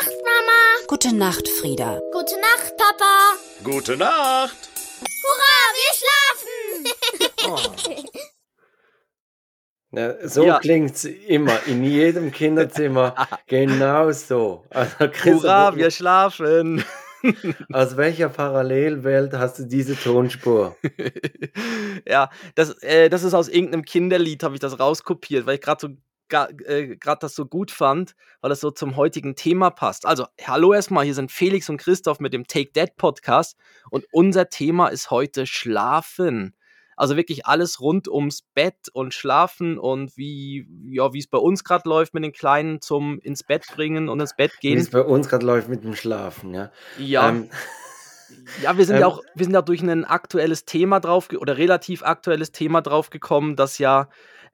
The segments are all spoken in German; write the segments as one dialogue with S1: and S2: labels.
S1: Nacht, Mama.
S2: Gute Nacht, Frieda.
S1: Gute Nacht, Papa.
S3: Gute Nacht.
S1: Hurra, wir schlafen.
S4: Ja, so
S5: Ja.
S4: klingt's immer, in jedem Kinderzimmer. genau so. Also,
S5: Hurra, wir schlafen.
S4: aus welcher Parallelwelt hast du diese Tonspur?
S5: ja, das, äh, das ist aus irgendeinem Kinderlied, habe ich das rauskopiert, weil ich gerade so ga- äh, grad das so gut fand, weil das so zum heutigen Thema passt. Also, hallo erstmal, hier sind Felix und Christoph mit dem Take That Podcast und unser Thema ist heute Schlafen. Also wirklich alles rund ums Bett und Schlafen und wie ja, wie es bei uns gerade läuft mit den Kleinen zum ins Bett bringen und ins Bett
S4: Wie es
S5: gehen.
S4: bei uns gerade läuft mit dem Schlafen, ja.
S5: Ja,
S4: Ähm,
S5: Ja, wir sind ja
S4: Ähm,
S5: auch, wir sind ja durch ein aktuelles Thema drauf oder relativ aktuelles Thema drauf gekommen, dass ja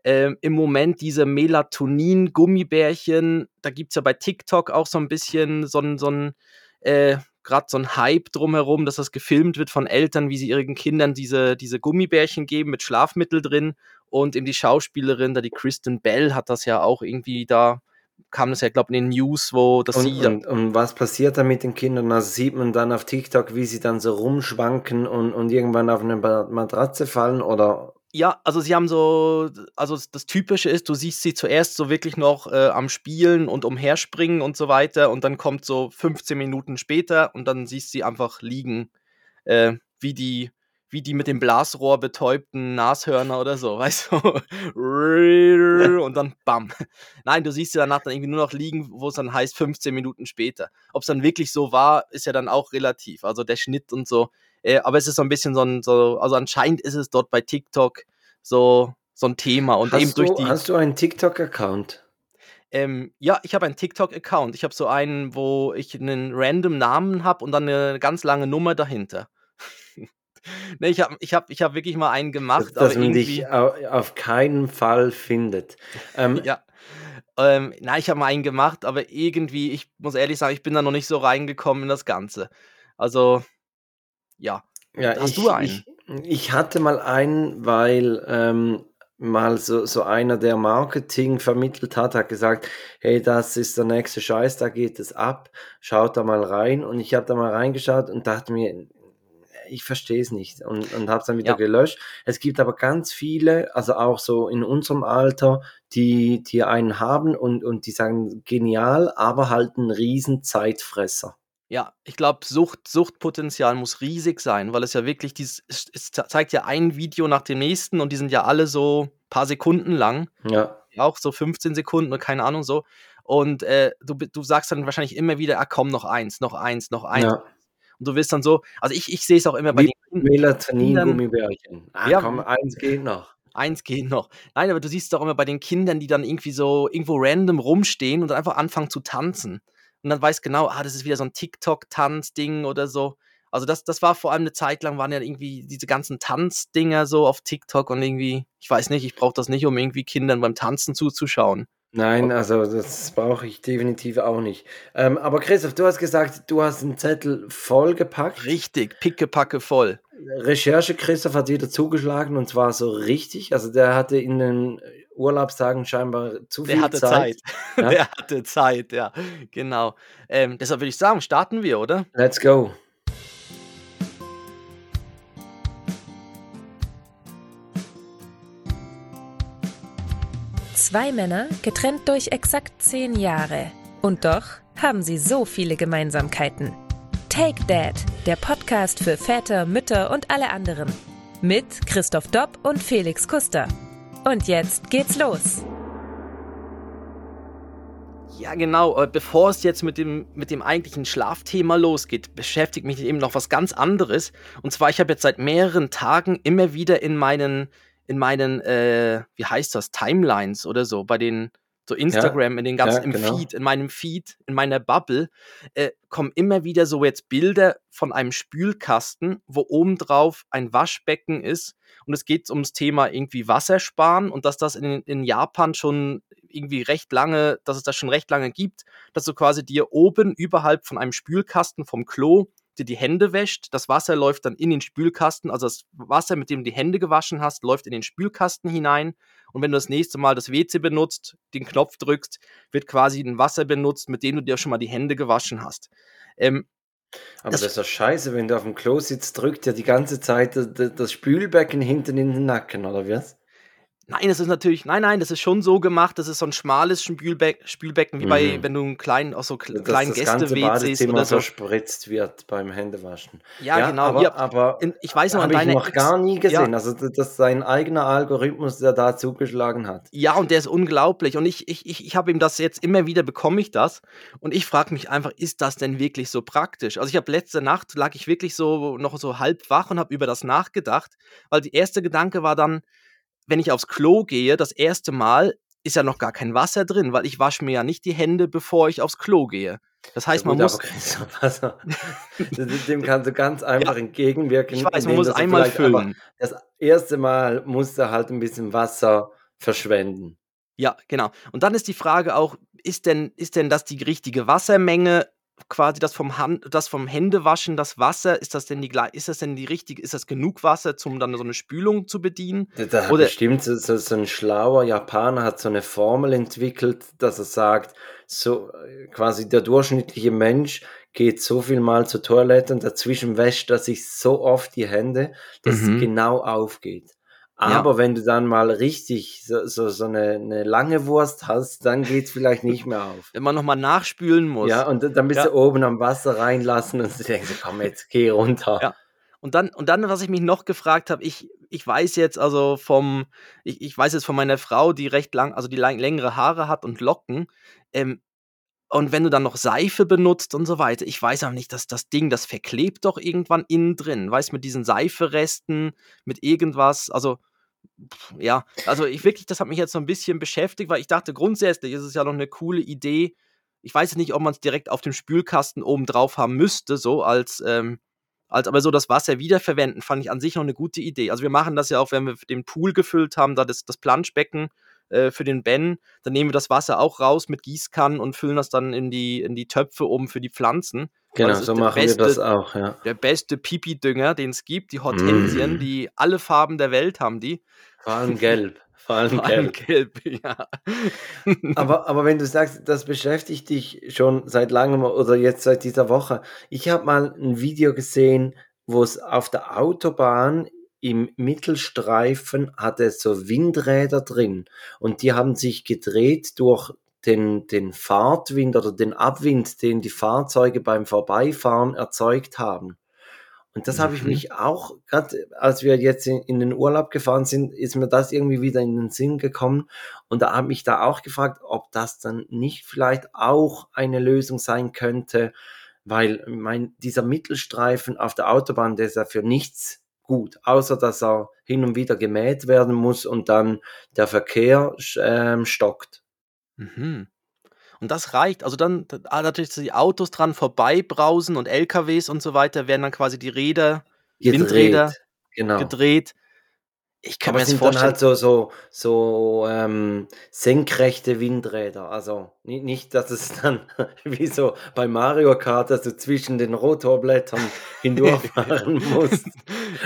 S5: ähm, im Moment diese Melatonin-Gummibärchen, da gibt es ja bei TikTok auch so ein bisschen so ein, so ein äh, gerade so ein Hype drumherum, dass das gefilmt wird von Eltern, wie sie ihren Kindern diese, diese Gummibärchen geben mit Schlafmittel drin. Und eben die Schauspielerin, da die Kristen Bell, hat das ja auch irgendwie da, kam das ja, glaube ich, in den News, wo das
S4: und,
S5: sie da-
S4: und, und was passiert da mit den Kindern? Also sieht man dann auf TikTok, wie sie dann so rumschwanken und, und irgendwann auf eine Matratze fallen oder
S5: Ja, also sie haben so, also das Typische ist, du siehst sie zuerst so wirklich noch äh, am Spielen und umherspringen und so weiter und dann kommt so 15 Minuten später und dann siehst sie einfach liegen, äh, wie die, wie die mit dem Blasrohr betäubten Nashörner oder so, weißt du? und dann bam. Nein, du siehst sie danach dann irgendwie nur noch liegen, wo es dann heißt 15 Minuten später. Ob es dann wirklich so war, ist ja dann auch relativ. Also der Schnitt und so. Äh, aber es ist so ein bisschen so ein, so, also anscheinend ist es dort bei TikTok so, so ein Thema. Und eben
S4: hast,
S5: durch
S4: du,
S5: die.
S4: hast du einen TikTok-Account?
S5: Ähm, ja, ich habe einen TikTok-Account. Ich habe so einen, wo ich einen random Namen habe und dann eine ganz lange Nummer dahinter. ne, ich habe ich hab, ich hab wirklich mal einen gemacht,
S4: dass
S5: aber
S4: man
S5: irgendwie.
S4: dich au- auf keinen Fall findet. Ähm,
S5: Ja. Ähm, nein, ich habe mal einen gemacht, aber irgendwie, ich muss ehrlich sagen, ich bin da noch nicht so reingekommen in das Ganze. Also, ja.
S4: Ja,
S5: Hast
S4: ich,
S5: du einen?
S4: Ich, ich hatte mal einen, weil ähm, mal so, so einer, der Marketing vermittelt hat, hat gesagt, hey, das ist der nächste Scheiß, da geht es ab, schaut da mal rein. Und ich habe da mal reingeschaut und dachte mir, ich verstehe es nicht und, und habe es dann wieder
S5: Ja.
S4: gelöscht. Es gibt aber ganz viele, also auch so in unserem Alter, die, die einen haben und, und die sagen, genial, aber halt ein riesen Zeitfresser.
S5: Ja, ich glaube, Sucht, Suchtpotenzial muss riesig sein, weil es ja wirklich, dieses, es, es ze- zeigt ja ein Video nach dem nächsten und die sind ja alle so paar Sekunden lang,
S4: Ja,
S5: auch so 15 Sekunden oder keine Ahnung so. Und äh, du, du sagst dann wahrscheinlich immer wieder, ah komm, noch eins, noch eins, noch eins.
S4: ja.
S5: Und du wirst dann so, also ich, ich sehe es auch immer bei
S4: Wie
S5: den Kindern.
S4: Melatonin-Gummibärchen. Ah,
S5: Ja.
S4: komm, eins geht noch.
S5: Eins geht noch. Nein, aber du siehst es auch immer bei den Kindern, die dann irgendwie so irgendwo random rumstehen und dann einfach anfangen zu tanzen. Und dann weißt genau, ah, das ist wieder so ein TikTok-Tanz-Ding oder so. Also das, das war vor allem eine Zeit lang, waren ja irgendwie diese ganzen Tanzdinger so auf TikTok und irgendwie, ich weiß nicht, ich brauche das nicht, um irgendwie Kindern beim Tanzen zuzuschauen.
S4: Nein, also das brauche ich definitiv auch nicht. Ähm, aber Christoph, du hast gesagt, du hast einen Zettel vollgepackt.
S5: Richtig, pickepacke voll.
S4: Recherche Christoph hat wieder zugeschlagen und zwar so richtig. Also der hatte in den Urlaubstagen scheinbar zu viel
S5: Der hatte Zeit.
S4: Ja.
S5: Der hatte Zeit, ja, genau. Ähm, deshalb würde ich sagen, starten wir, oder?
S4: Let's go.
S6: Zwei Männer, getrennt durch exakt zehn Jahre. Und doch haben sie so viele Gemeinsamkeiten. Take Dad, der Podcast für Väter, Mütter und alle anderen. Mit Christoph Dopp und Felix Kuster. Und jetzt geht's los.
S5: Ja, genau. äh, Bevor es jetzt mit dem, mit dem eigentlichen Schlafthema losgeht, beschäftigt mich eben noch was ganz anderes. Und zwar, ich habe jetzt seit mehreren Tagen immer wieder in meinen, in meinen, äh, wie heißt das, Timelines oder so, bei den, so Instagram, in den ganzen,
S4: ja,
S5: im
S4: genau.
S5: Feed, in meinem Feed, in meiner Bubble, äh, kommen immer wieder so jetzt Bilder von einem Spülkasten, wo obendrauf ein Waschbecken ist. Und es geht ums Thema irgendwie Wassersparen und dass das in, in Japan schon irgendwie recht lange, dass es das schon recht lange gibt, dass du quasi dir oben überhalb von einem Spülkasten vom Klo dir die Hände wäscht. Das Wasser läuft dann in den Spülkasten. Also das Wasser, mit dem du die Hände gewaschen hast, läuft in den Spülkasten hinein. Und wenn du das nächste Mal das WC benutzt, den Knopf drückst, wird quasi ein Wasser benutzt, mit dem du dir schon mal die Hände gewaschen hast. Ähm,
S4: Aber
S5: Das-
S4: das, ist doch scheiße, wenn du auf dem Klo sitzt, drückt ja die ganze Zeit das, das Spülbecken hinten in den Nacken, oder was?
S5: Nein, das ist natürlich, nein, nein, das ist schon so gemacht, das ist so ein schmales Spülbe Spülbecken, wie bei,
S4: Mhm.
S5: wenn du einen kleinen, auch so kleinen Gäste-WCs oder so.
S4: verspritzt wird beim Händewaschen.
S5: Ja, genau.
S4: Aber,
S5: ja,
S4: aber
S5: in- ich weiß noch, an
S4: habe ich
S5: deine
S4: noch
S5: Ex-
S4: gar nie gesehen.
S5: Ja.
S4: Also das das ist sein eigener Algorithmus, der da zugeschlagen hat.
S5: Ja, und der ist unglaublich. Und ich, ich, ich, ich habe ihm das jetzt immer wieder, bekomme ich das. Und ich frage mich einfach, ist das denn wirklich so praktisch? Also ich habe letzte Nacht, lag ich wirklich so noch so halb wach und habe über das nachgedacht. Weil der erste Gedanke war dann, wenn ich aufs Klo gehe, das erste Mal, ist ja noch gar kein Wasser drin, weil ich wasche mir ja nicht die Hände, bevor ich aufs Klo gehe. Das heißt,
S4: Ja
S5: man
S4: gut,
S5: muss.
S4: also, dem kannst du ganz einfach entgegenwirken.
S5: Ich weiß, man muss einmal füllen.
S4: Das erste Mal musst du halt ein bisschen Wasser verschwenden.
S5: Ja, genau. Und dann ist die Frage auch, ist denn, ist denn das die richtige Wassermenge? Quasi das vom, Hand, das vom Händewaschen, das Wasser, ist das denn die ist das denn die richtige, ist das genug Wasser, um dann so eine Spülung zu bedienen?
S4: Da,
S5: Oder-
S4: bestimmt so, so, so ein schlauer Japaner hat so eine Formel entwickelt, dass er sagt, so äh, quasi der durchschnittliche Mensch geht so viel mal zur Toilette und dazwischen wäscht er sich so oft die Hände, dass
S5: Mhm.
S4: es genau aufgeht.
S5: Ja.
S4: Aber wenn du dann mal richtig so, so, so eine, eine lange Wurst hast, dann geht's vielleicht nicht mehr auf.
S5: Wenn man nochmal nachspülen muss.
S4: Ja, und dann bist
S5: Ja.
S4: du oben am Wasser reinlassen und du denkst, komm jetzt, geh runter.
S5: Ja. Und dann, und dann, was ich mich noch gefragt habe, ich, ich weiß jetzt also vom, ich, ich weiß jetzt von meiner Frau, die recht lang, also die lang, längere Haare hat und Locken, ähm, und wenn du dann noch Seife benutzt und so weiter, ich weiß auch nicht, dass das Ding, das verklebt doch irgendwann innen drin, weißt mit diesen Seiferesten, mit irgendwas, also ja, also ich wirklich, das hat mich jetzt so ein bisschen beschäftigt, weil ich dachte, grundsätzlich ist es ja noch eine coole Idee. Ich weiß nicht, ob man es direkt auf dem Spülkasten oben drauf haben müsste, so als, ähm, als aber so das Wasser wiederverwenden, fand ich an sich noch eine gute Idee. Also wir machen das ja auch, wenn wir den Pool gefüllt haben, da das, das Planschbecken äh, für den Ben, dann nehmen wir das Wasser auch raus mit Gießkannen und füllen das dann in die, in die Töpfe um für die Pflanzen.
S4: Genau,
S5: das ist
S4: so
S5: der
S4: machen wir das
S5: beste-
S4: auch, ja.
S5: Der beste Pipi-Dünger, den es gibt, die Hortensien,
S4: Mm.
S5: die alle Farben der Welt haben die.
S4: Vor allem gelb. Vor allem
S5: Vor allem
S4: gelb.
S5: gelb, ja.
S4: Aber, aber wenn du sagst, das beschäftigt dich schon seit langem oder jetzt seit dieser Woche. Ich habe mal ein Video gesehen, wo es auf der Autobahn im Mittelstreifen hatte es so Windräder drin und die haben sich gedreht durch den, den Fahrtwind oder den Abwind, den die Fahrzeuge beim Vorbeifahren erzeugt haben. Und das habe ich
S5: Mhm.
S4: mich auch, gerade als wir jetzt in, in den Urlaub gefahren sind, ist mir das irgendwie wieder in den Sinn gekommen. Und da habe ich da auch gefragt, ob das dann nicht vielleicht auch eine Lösung sein könnte, weil mein, dieser Mittelstreifen auf der Autobahn, der ist ja für nichts gut, außer dass er hin und wieder gemäht werden muss und dann der Verkehr ähm, stockt.
S5: Mhm. Und das reicht. Also dann, da- ah, natürlich, die Autos dran vorbeibrausen und LKWs und so weiter, werden dann quasi die Räder Windräder
S4: genau.
S5: gedreht. Ich kann
S4: Aber
S5: mir jetzt
S4: sind dann
S5: vorstellen,
S4: halt so, so, so ähm, senkrechte Windräder. Also nicht, nicht, dass es dann wie so bei Mario Kart, dass du zwischen den Rotorblättern hindurchfahren musst.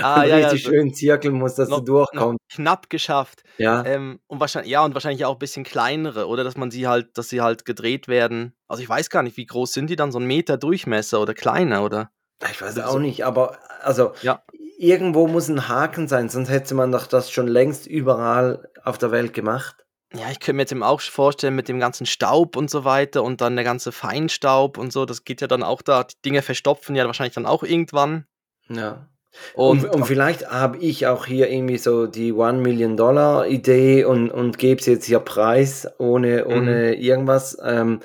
S5: ah, ja, ja,
S4: richtig
S5: so
S4: schön zirkeln musst, dass
S5: noch,
S4: du durchkommst.
S5: knapp geschafft.
S4: Ja,
S5: Ähm, und wahrscheinlich, ja, und wahrscheinlich auch ein bisschen kleinere, oder dass man sie halt, dass sie halt gedreht werden. Also ich weiß gar nicht, wie groß sind die dann? So ein Meter Durchmesser oder kleiner, oder?
S4: ich weiß
S5: so-
S4: auch nicht, aber also
S5: Ja.
S4: Irgendwo muss ein Haken sein, sonst hätte man doch das schon längst überall auf der Welt gemacht.
S5: Ja, ich könnte mir jetzt eben auch vorstellen, mit dem ganzen Staub und so weiter und dann der ganze Feinstaub und so, das geht ja dann auch da, die Dinge verstopfen ja wahrscheinlich dann auch irgendwann.
S4: Ja.
S5: Und,
S4: Und, und vielleicht habe ich auch hier irgendwie so die One Million Dollar Idee und, und gebe es jetzt hier preis, ohne,
S5: Mhm.
S4: ohne irgendwas. Ähm,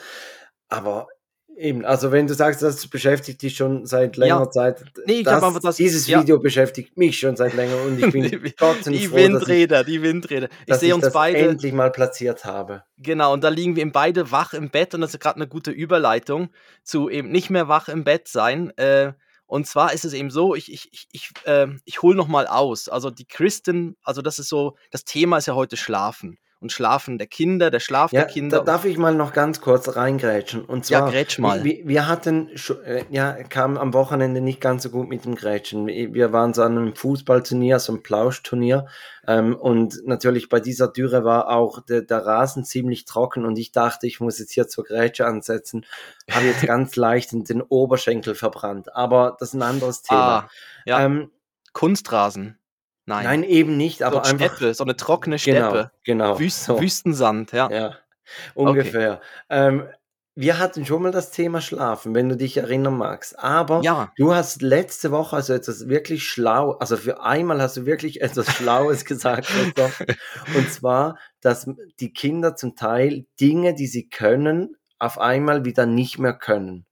S4: aber eben, also wenn du sagst, das beschäftigt dich schon seit längerer
S5: Ja.
S4: Zeit,
S5: Nee, ich
S4: das,
S5: einfach, das-
S4: dieses
S5: ja.
S4: Video beschäftigt mich schon seit länger und ich bin trotzdem
S5: die
S4: froh, dass ich,
S5: Windräder, die Windräder. Ich sehe uns
S4: das
S5: beide,
S4: endlich mal platziert habe.
S5: genau, und da liegen wir eben beide wach im Bett und das ist gerade eine gute Überleitung zu eben nicht mehr wach im Bett sein. Äh, und zwar ist es eben so, ich, ich, ich, ich, äh, ich hole nochmal aus. Also die Christen, also das ist so, das Thema ist ja heute Schlafen. Und Schlafen der Kinder, der Schlaf
S4: Ja,
S5: der Kinder.
S4: da darf ich mal noch ganz kurz reingrätschen. Und
S5: Ja,
S4: zwar,
S5: grätsch mal.
S4: Wir, wir hatten, äh, ja, kam am Wochenende nicht ganz so gut mit dem Grätschen. Wir waren so an einem Fußballturnier, so einem Plauschturnier. Ähm, und natürlich bei dieser Dürre war auch der, der Rasen ziemlich trocken. Und ich dachte, ich muss jetzt hier zur Grätsche ansetzen. Habe jetzt ganz leicht den, den Oberschenkel verbrannt. Aber das ist ein anderes Thema.
S5: ah, ja,
S4: Ähm,
S5: Kunstrasen. Nein,
S4: nein, eben nicht,
S5: so
S4: aber einfach.
S5: Steppe, so eine trockene
S4: Genau,
S5: Steppe.
S4: genau.
S5: Wüst,
S4: so.
S5: Wüstensand, ja.
S4: Ja, ungefähr. Ähm, wir hatten schon mal das Thema Schlafen, wenn du dich erinnern magst. Aber
S5: Ja,
S4: du hast letzte Woche also etwas wirklich schlau, also für einmal hast du wirklich etwas Schlaues gesagt, Christoph. Und zwar, dass die Kinder zum Teil Dinge, die sie können, auf einmal wieder nicht mehr können.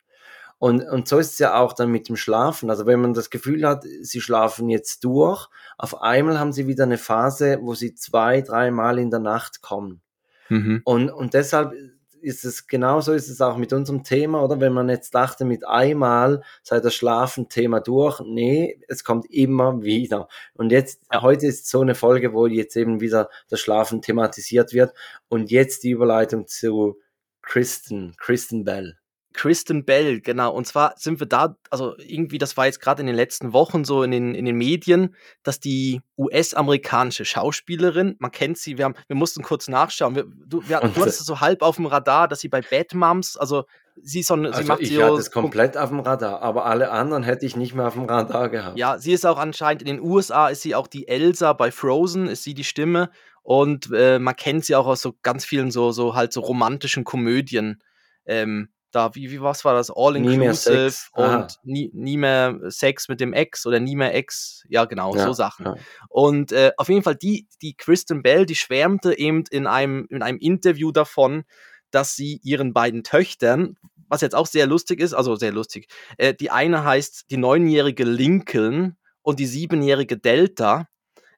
S4: Und, und so ist es ja auch dann mit dem Schlafen. Also wenn man das Gefühl hat, sie schlafen jetzt durch, auf einmal haben sie wieder eine Phase, wo sie zwei, dreimal in der Nacht kommen.
S5: mhm.
S4: Und, und deshalb ist es genauso ist es auch mit unserem Thema, oder? Wenn man jetzt dachte, mit einmal sei das Schlafen-Thema durch. Nee, es kommt immer wieder. Und jetzt, heute ist so eine Folge, wo jetzt eben wieder das Schlafen thematisiert wird. Und jetzt die Überleitung zu Kristen, Kristen Bell.
S5: Kristen Bell, genau. Und zwar sind wir da, also irgendwie, das war jetzt gerade in den letzten Wochen so in den, in den Medien, dass die US-amerikanische Schauspielerin, man kennt sie, wir, haben, wir mussten kurz nachschauen. Wir, du, wir, du hattest es so halb auf dem Radar, dass sie bei Bad Moms, also sie ist so eine, sie
S4: Also
S5: macht
S4: ich hatte es komplett auf dem Radar, aber alle anderen hätte ich nicht mehr auf dem Radar gehabt.
S5: Ja, sie ist auch anscheinend in den USA, ist sie auch die Elsa bei Frozen, ist sie die Stimme. Und äh, man kennt sie auch aus so ganz vielen so, so halt so romantischen Komödien. Ähm, da, wie, wie was war das? All Inclusive und nie, nie mehr Sex mit dem Ex oder nie mehr Ex. Ja, genau,
S4: Ja,
S5: so Sachen.
S4: ja.
S5: Und äh, auf jeden Fall, die, die Kristen Bell, die schwärmte eben in einem, in einem Interview davon, dass sie ihren beiden Töchtern, was jetzt auch sehr lustig ist, also sehr lustig, äh, die eine heißt die neunjährige Lincoln und die siebenjährige Delta.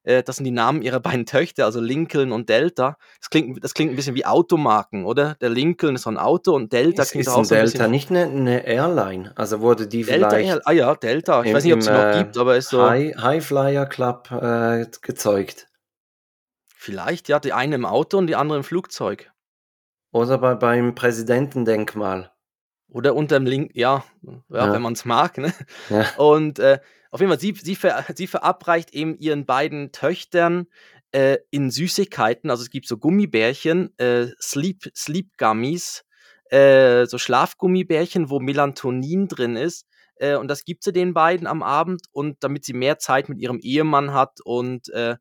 S5: Äh, das sind die Namen ihrer beiden Töchter, also Lincoln und Delta. Das klingt, das klingt ein bisschen wie Automarken, oder? Der Lincoln ist so ein Auto und Delta
S4: Ist,
S5: klingt
S4: ist
S5: auch
S4: ein
S5: so ein
S4: Delta
S5: bisschen.
S4: nicht eine, eine Airline? Also wurde die
S5: Delta,
S4: vielleicht
S5: Air- ah ja, Delta. Ich
S4: im,
S5: weiß nicht, ob es sie noch
S4: äh,
S5: gibt, aber ist so.
S4: High, High Flyer Club äh, gezeugt?
S5: Vielleicht, ja, die eine im Auto und die andere im Flugzeug.
S4: Oder bei, beim Präsidentendenkmal?
S5: Oder unterm Link, ja, ja,
S4: Ja.
S5: wenn man es mag, ne?
S4: Ja.
S5: Und äh, auf jeden Fall, sie, sie, ver, sie verabreicht eben ihren beiden Töchtern äh, in Süßigkeiten, also es gibt so Gummibärchen, äh, Sleep, Sleep Gummies, äh, so Schlafgummibärchen, wo Melatonin drin ist. Äh, und das gibt sie den beiden am Abend und damit sie mehr Zeit mit ihrem Ehemann hat und äh,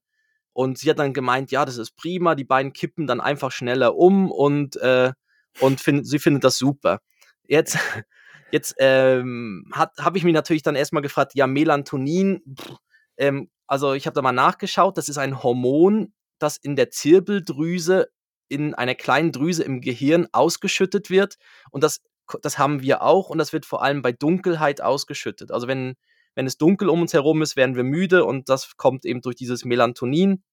S5: und sie hat dann gemeint, ja, das ist prima, die beiden kippen dann einfach schneller um und, äh, und find, sie findet das super. Jetzt, jetzt ähm, habe ich mich natürlich dann erstmal gefragt, ja, Melatonin, pff, ähm, also ich habe da mal nachgeschaut, das ist ein Hormon, das in der Zirbeldrüse, in einer kleinen Drüse im Gehirn ausgeschüttet wird und das, das haben wir auch und das wird vor allem bei Dunkelheit ausgeschüttet. Also wenn, wenn es dunkel um uns herum ist, werden wir müde und das kommt eben durch dieses Melatonin.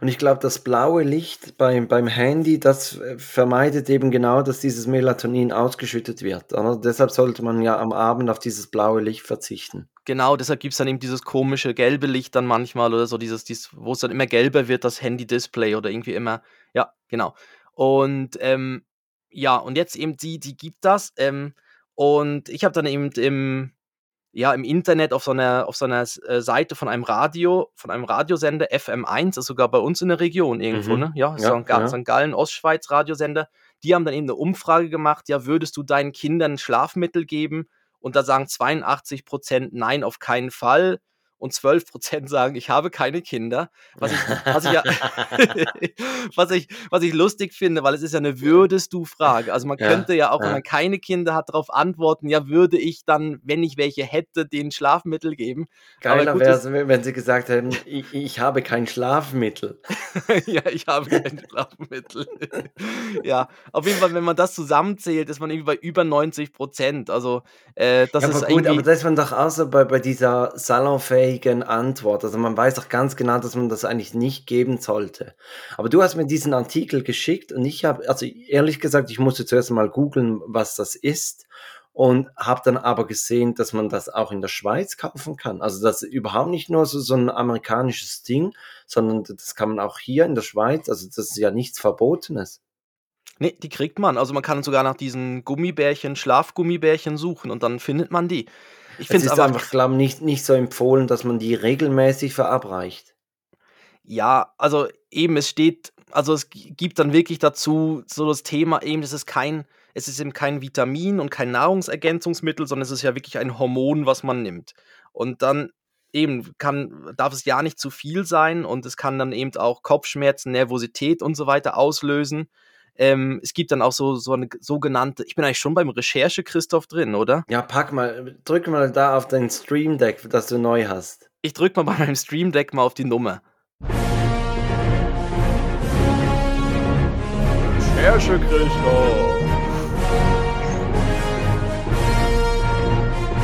S4: Und ich glaube, das blaue Licht beim, beim Handy, das äh, vermeidet eben genau, dass dieses Melatonin ausgeschüttet wird. Oder? Deshalb sollte man ja am Abend auf dieses blaue Licht verzichten.
S5: Genau, deshalb gibt es dann eben dieses komische gelbe Licht dann manchmal oder so, dieses, dieses wo es dann immer gelber wird, das Handy-Display oder irgendwie immer, ja, genau. Und ähm, ja, und jetzt eben die, die gibt das. Ähm, und ich habe dann eben im, ja, im Internet auf so einer, auf so einer äh, Seite von einem Radio, von einem Radiosender, FM1, ist sogar bei uns in der Region irgendwo,
S4: Mhm.
S5: ne? Ja,
S4: Ja,
S5: so ein, Ga-
S4: ja.
S5: St. Gallen, Ostschweiz Radiosender. Die haben dann eben eine Umfrage gemacht, ja, würdest du deinen Kindern Schlafmittel geben? Und da sagen 82 Prozent nein, auf keinen Fall. Und 12 Prozent sagen, ich habe keine Kinder. Was ich, was ich, ja, was ich, was ich lustig finde, weil es ist ja eine würdest du Frage. Also man
S4: Ja,
S5: könnte ja auch, wenn
S4: ja.
S5: man keine Kinder hat, darauf antworten, ja, würde ich dann, wenn ich welche hätte, denen Schlafmittel geben.
S4: Geiler wäre es, wenn sie gesagt hätten, ich, ich habe kein Schlafmittel.
S5: ja, ich habe kein Schlafmittel. ja, auf jeden Fall, wenn man das zusammenzählt, ist man irgendwie bei über 90 Prozent. Also, äh, das
S4: ja,
S5: ist
S4: aber gut, aber das ist man doch auch so bei, bei dieser salonfähigen Antwort. Also man weiß doch ganz genau, dass man das eigentlich nicht geben sollte. Aber du hast mir diesen Artikel geschickt und ich habe, also ehrlich gesagt, ich musste zuerst mal googeln, was das ist. und habe dann aber gesehen, dass man das auch in der Schweiz kaufen kann. Also das ist überhaupt nicht nur so, so ein amerikanisches Ding, sondern das kann man auch hier in der Schweiz, also das ist ja nichts Verbotenes.
S5: Nee, die kriegt man. Also man kann sogar nach diesen Gummibärchen, Schlafgummibärchen suchen und dann findet man die.
S4: Ich finde es einfach, glaube nicht, nicht so empfohlen, dass man die regelmäßig verabreicht.
S5: Ja, also eben, es steht, also es gibt dann wirklich dazu so das Thema eben, es ist kein, es ist eben kein Vitamin und kein Nahrungsergänzungsmittel, sondern es ist ja wirklich ein Hormon, was man nimmt. Und dann eben kann, darf es ja nicht zu viel sein und es kann dann eben auch Kopfschmerzen, Nervosität und so weiter auslösen. Ähm, es gibt dann auch so, so eine sogenannte, ich bin eigentlich schon beim Recherche, Christoph, drin, oder?
S4: Ja, pack mal, drück mal da auf dein Stream Deck, das du neu hast.
S5: Ich drück mal bei meinem Stream Deck mal auf die Nummer. Recherche, Christoph.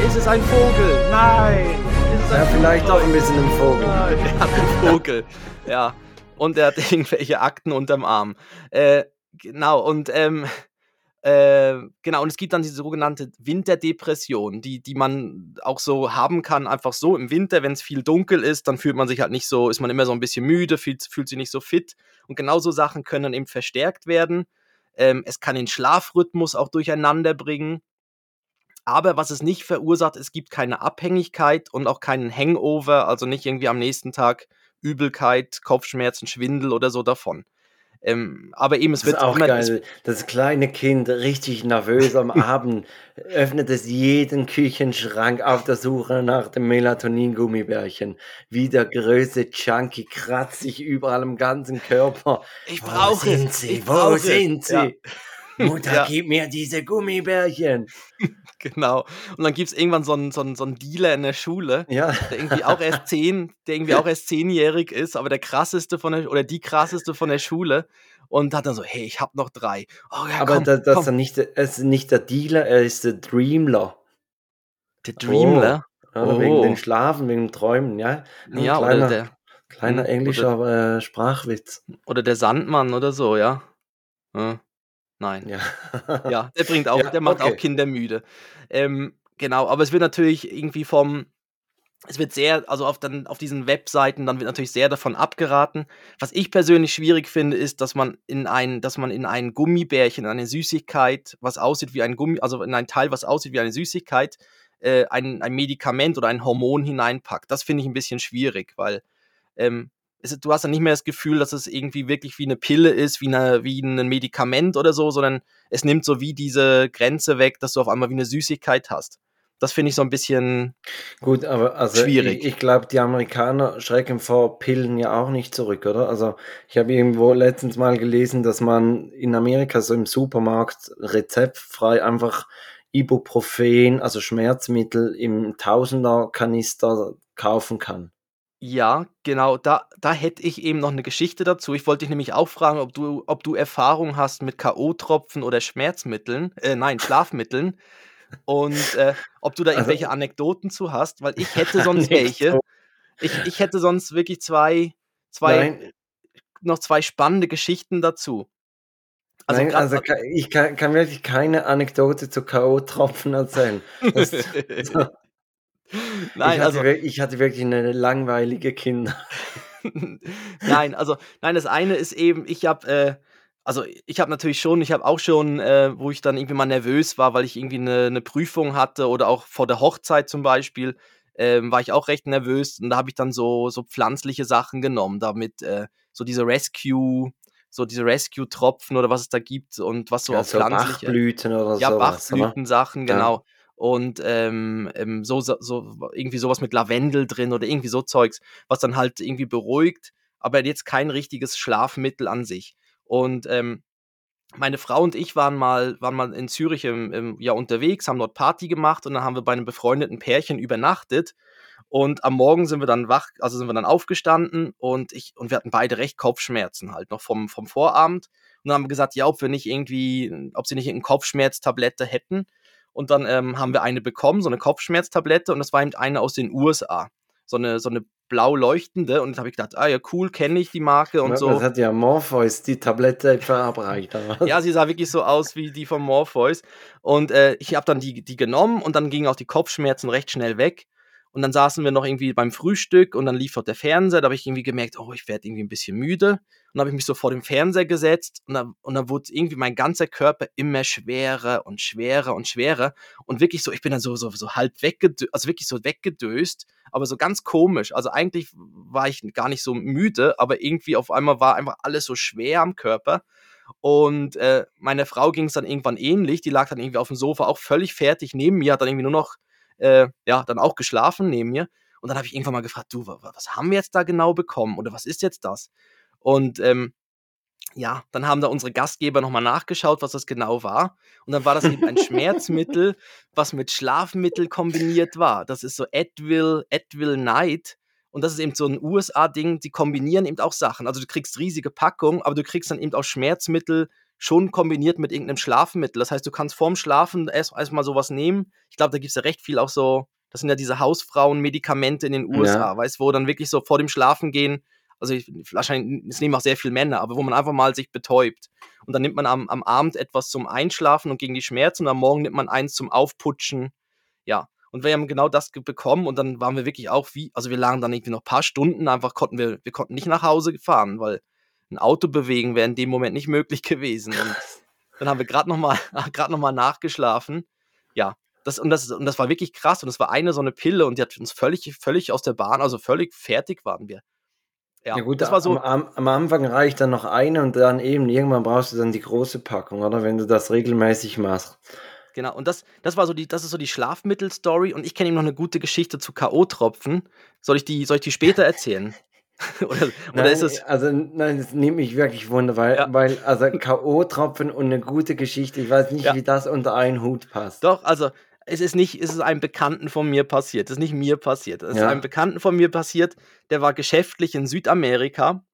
S5: Ist es ein Vogel? Nein. Ist es
S4: ein ja, vielleicht auch ein bisschen ein Vogel.
S5: Nein, er hat einen Vogel. ja. Und er hat irgendwelche Akten unterm Arm. Äh, genau, und ähm, äh, genau, und es gibt dann diese sogenannte Winterdepression, die, die man auch so haben kann, einfach so im Winter, wenn es viel dunkel ist, dann fühlt man sich halt nicht so, ist man immer so ein bisschen müde, fühlt, fühlt sich nicht so fit. Und genauso Sachen können dann eben verstärkt werden. Ähm, es kann den Schlafrhythmus auch durcheinander bringen. Aber was es nicht verursacht, es gibt keine Abhängigkeit und auch keinen Hangover, also nicht irgendwie am nächsten Tag Übelkeit, Kopfschmerzen, Schwindel oder so davon. Ähm, aber eben, es
S4: das
S5: wird
S4: ist auch immer, geil. Das kleine Kind, richtig nervös am Abend, öffnet es jeden Küchenschrank auf der Suche nach dem Melatonin-Gummibärchen. Wie der größte Junkie kratzt sich überall im ganzen Körper.
S5: Ich brauche
S4: Wo sind sie? Wo sind sie? Ja. Mutter, ja. gib mir diese Gummibärchen.
S5: genau. Und dann gibt es irgendwann so einen, so, einen, so einen Dealer in der Schule,
S4: ja.
S5: der irgendwie auch erst zehn, der irgendwie auch erst zehnjährig ist, aber der krasseste von der oder die krasseste von der Schule. Und hat dann so, hey, ich hab noch drei.
S4: Oh, ja, aber komm, das, das ist nicht, ist nicht der Dealer, er ist der Dreamler.
S5: Der Dreamler?
S4: Oh. Ja, oh. Wegen den Schlafen, wegen dem Träumen, ja.
S5: Ein ja, kleiner, oder der.
S4: Kleiner hm, englischer oder, äh, Sprachwitz.
S5: Oder der Sandmann oder so, ja. ja. Nein.
S4: Ja.
S5: ja, der bringt auch, ja, der macht okay. auch Kinder müde. Ähm, genau, aber es wird natürlich irgendwie vom, es wird sehr, also auf, dann, auf diesen Webseiten, dann wird natürlich sehr davon abgeraten. Was ich persönlich schwierig finde, ist, dass man in ein, dass man in ein Gummibärchen, in eine Süßigkeit, was aussieht wie ein Gummi, also in ein Teil, was aussieht wie eine Süßigkeit, äh, ein, ein Medikament oder ein Hormon hineinpackt. Das finde ich ein bisschen schwierig, weil ähm, es, du hast dann nicht mehr das Gefühl, dass es irgendwie wirklich wie eine Pille ist, wie, eine, wie ein Medikament oder so, sondern es nimmt so wie diese Grenze weg, dass du auf einmal wie eine Süßigkeit hast. Das finde ich so ein bisschen
S4: gut, aber also schwierig. Ich, ich glaube, die Amerikaner schrecken vor Pillen ja auch nicht zurück, oder? Also ich habe irgendwo letztens mal gelesen, dass man in Amerika so im Supermarkt rezeptfrei einfach Ibuprofen, also Schmerzmittel im Tausender-Kanister kaufen kann.
S5: Ja, genau, da da hätte ich eben noch eine Geschichte dazu. Ich wollte dich nämlich auch fragen, ob du ob du Erfahrung hast mit K.O.-Tropfen oder Schmerzmitteln äh, nein, Schlafmitteln und, äh, ob du da Also irgendwelche Anekdoten zu hast, weil ich hätte sonst welche. Ich ich hätte sonst wirklich zwei zwei
S4: Nein.
S5: noch zwei spannende Geschichten dazu.
S4: Also Nein, also ich kann kann wirklich keine Anekdote zu K.O.-Tropfen erzählen. Das so Nein, ich also ich hatte wirklich eine langweilige Kinder.
S5: Nein, also nein, das eine ist eben, ich habe äh, also ich habe natürlich schon, ich habe auch schon, äh, wo ich dann irgendwie mal nervös war, weil ich irgendwie eine 'ne Prüfung hatte oder auch vor der Hochzeit zum Beispiel, ähm, war ich auch recht nervös und da habe ich dann so so pflanzliche Sachen genommen, damit äh, so diese Rescue so diese Rescue-Tropfen oder was es da gibt und was so
S4: Ja,
S5: auf
S4: so
S5: pflanzliche
S4: Bachblüten oder
S5: Ja,
S4: so oder?
S5: Bachblütensachen,
S4: Ja.
S5: Und ähm, ähm, so, so, so irgendwie sowas mit Lavendel drin oder irgendwie so Zeugs, was dann halt irgendwie beruhigt, aber jetzt kein richtiges Schlafmittel an sich. Und ähm, meine Frau und ich waren mal, waren mal in Zürich im, im, ja, unterwegs, haben dort Party gemacht und dann haben wir bei einem befreundeten Pärchen übernachtet. Und am Morgen sind wir dann wach, also sind wir dann aufgestanden und ich, und wir hatten beide recht Kopfschmerzen halt noch vom, vom Vorabend. Und dann haben wir gesagt, ja, ob wir nicht irgendwie, ob sie nicht irgendeine Kopfschmerztablette hätten. Und dann ähm, haben wir eine bekommen, so eine Kopfschmerztablette, und das war eben eine aus den USA. So eine, so eine blau leuchtende. Und da habe ich gedacht, ah ja, cool, kenne ich die Marke und
S4: Ja,
S5: so.
S4: Das hat ja Morpheus die Tablette verabreicht.
S5: Ja, sie sah wirklich so aus wie die von Morpheus. Und äh, ich habe dann die, die genommen und dann gingen auch die Kopfschmerzen recht schnell weg. Und dann saßen wir noch irgendwie beim Frühstück und dann lief dort der Fernseher. Da habe ich irgendwie gemerkt, oh, ich werde irgendwie ein bisschen müde. Und dann habe ich mich so vor dem Fernseher gesetzt und dann, und dann wurde irgendwie mein ganzer Körper immer schwerer und schwerer und schwerer. Und wirklich so, ich bin dann so, so, so halb weggedöst, also wirklich so weggedöst, aber so ganz komisch. Also eigentlich war ich gar nicht so müde, aber irgendwie auf einmal war einfach alles so schwer am Körper. Und äh, meiner Frau ging es dann irgendwann ähnlich. Die lag dann irgendwie auf dem Sofa auch völlig fertig neben mir, hat dann irgendwie nur noch, äh, ja, dann auch geschlafen neben mir. Und dann habe ich irgendwann mal gefragt, du, wa- wa- was haben wir jetzt da genau bekommen? Oder was ist jetzt das? Und ähm, ja, dann haben da unsere Gastgeber nochmal nachgeschaut, was das genau war. Und dann war das eben ein Schmerzmittel, was mit Schlafmittel kombiniert war. Das ist so Advil, Advil Night. Und das ist eben so ein USA-Ding, die kombinieren eben auch Sachen. Also du kriegst riesige Packungen, aber du kriegst dann eben auch Schmerzmittel schon kombiniert mit irgendeinem Schlafmittel. Das heißt, du kannst vorm Schlafen erst erstmal sowas nehmen. Ich glaube, da gibt es ja recht viel auch so, das sind ja diese Hausfrauen-Medikamente in den USA,
S4: Ja.
S5: weißt du, wo dann wirklich so vor dem Schlafen gehen, also ich, wahrscheinlich, es nehmen auch sehr viele Männer, aber wo man einfach mal sich betäubt. Und dann nimmt man am, am Abend etwas zum Einschlafen und gegen die Schmerzen und am Morgen nimmt man eins zum Aufputschen. Ja. Und wir haben genau das bekommen und dann waren wir wirklich auch wie, also wir lagen dann irgendwie noch ein paar Stunden, einfach konnten wir, wir konnten nicht nach Hause fahren, weil ein Auto bewegen wäre in dem Moment nicht möglich gewesen. Und dann haben wir gerade nochmal noch mal nachgeschlafen. Ja, das, und, das, und das war wirklich krass. Und das war eine so eine Pille und die hat uns völlig, völlig aus der Bahn, also völlig fertig waren wir. Ja,
S4: Ja gut,
S5: das war so.
S4: am, am, am Anfang reicht dann noch eine und dann eben irgendwann brauchst du dann die große Packung, oder? Wenn du das regelmäßig machst.
S5: Genau, und das, das war so die, das ist so die Schlafmittel-Story und ich kenne ihm noch eine gute Geschichte zu K.O.-Tropfen. Soll ich die, soll ich die später erzählen? oder oder
S4: Nein,
S5: ist es.
S4: also nein, das nimmt mich wirklich wunder, weil,
S5: Ja.
S4: weil also K.O.-Tropfen und eine gute Geschichte, ich weiß nicht,
S5: Ja.
S4: wie das unter einen Hut passt.
S5: Doch, also es ist nicht, es ist einem Bekannten von mir passiert. Es ist nicht mir passiert. Es ist
S4: Ja.
S5: einem Bekannten von mir passiert, der war geschäftlich in Südamerika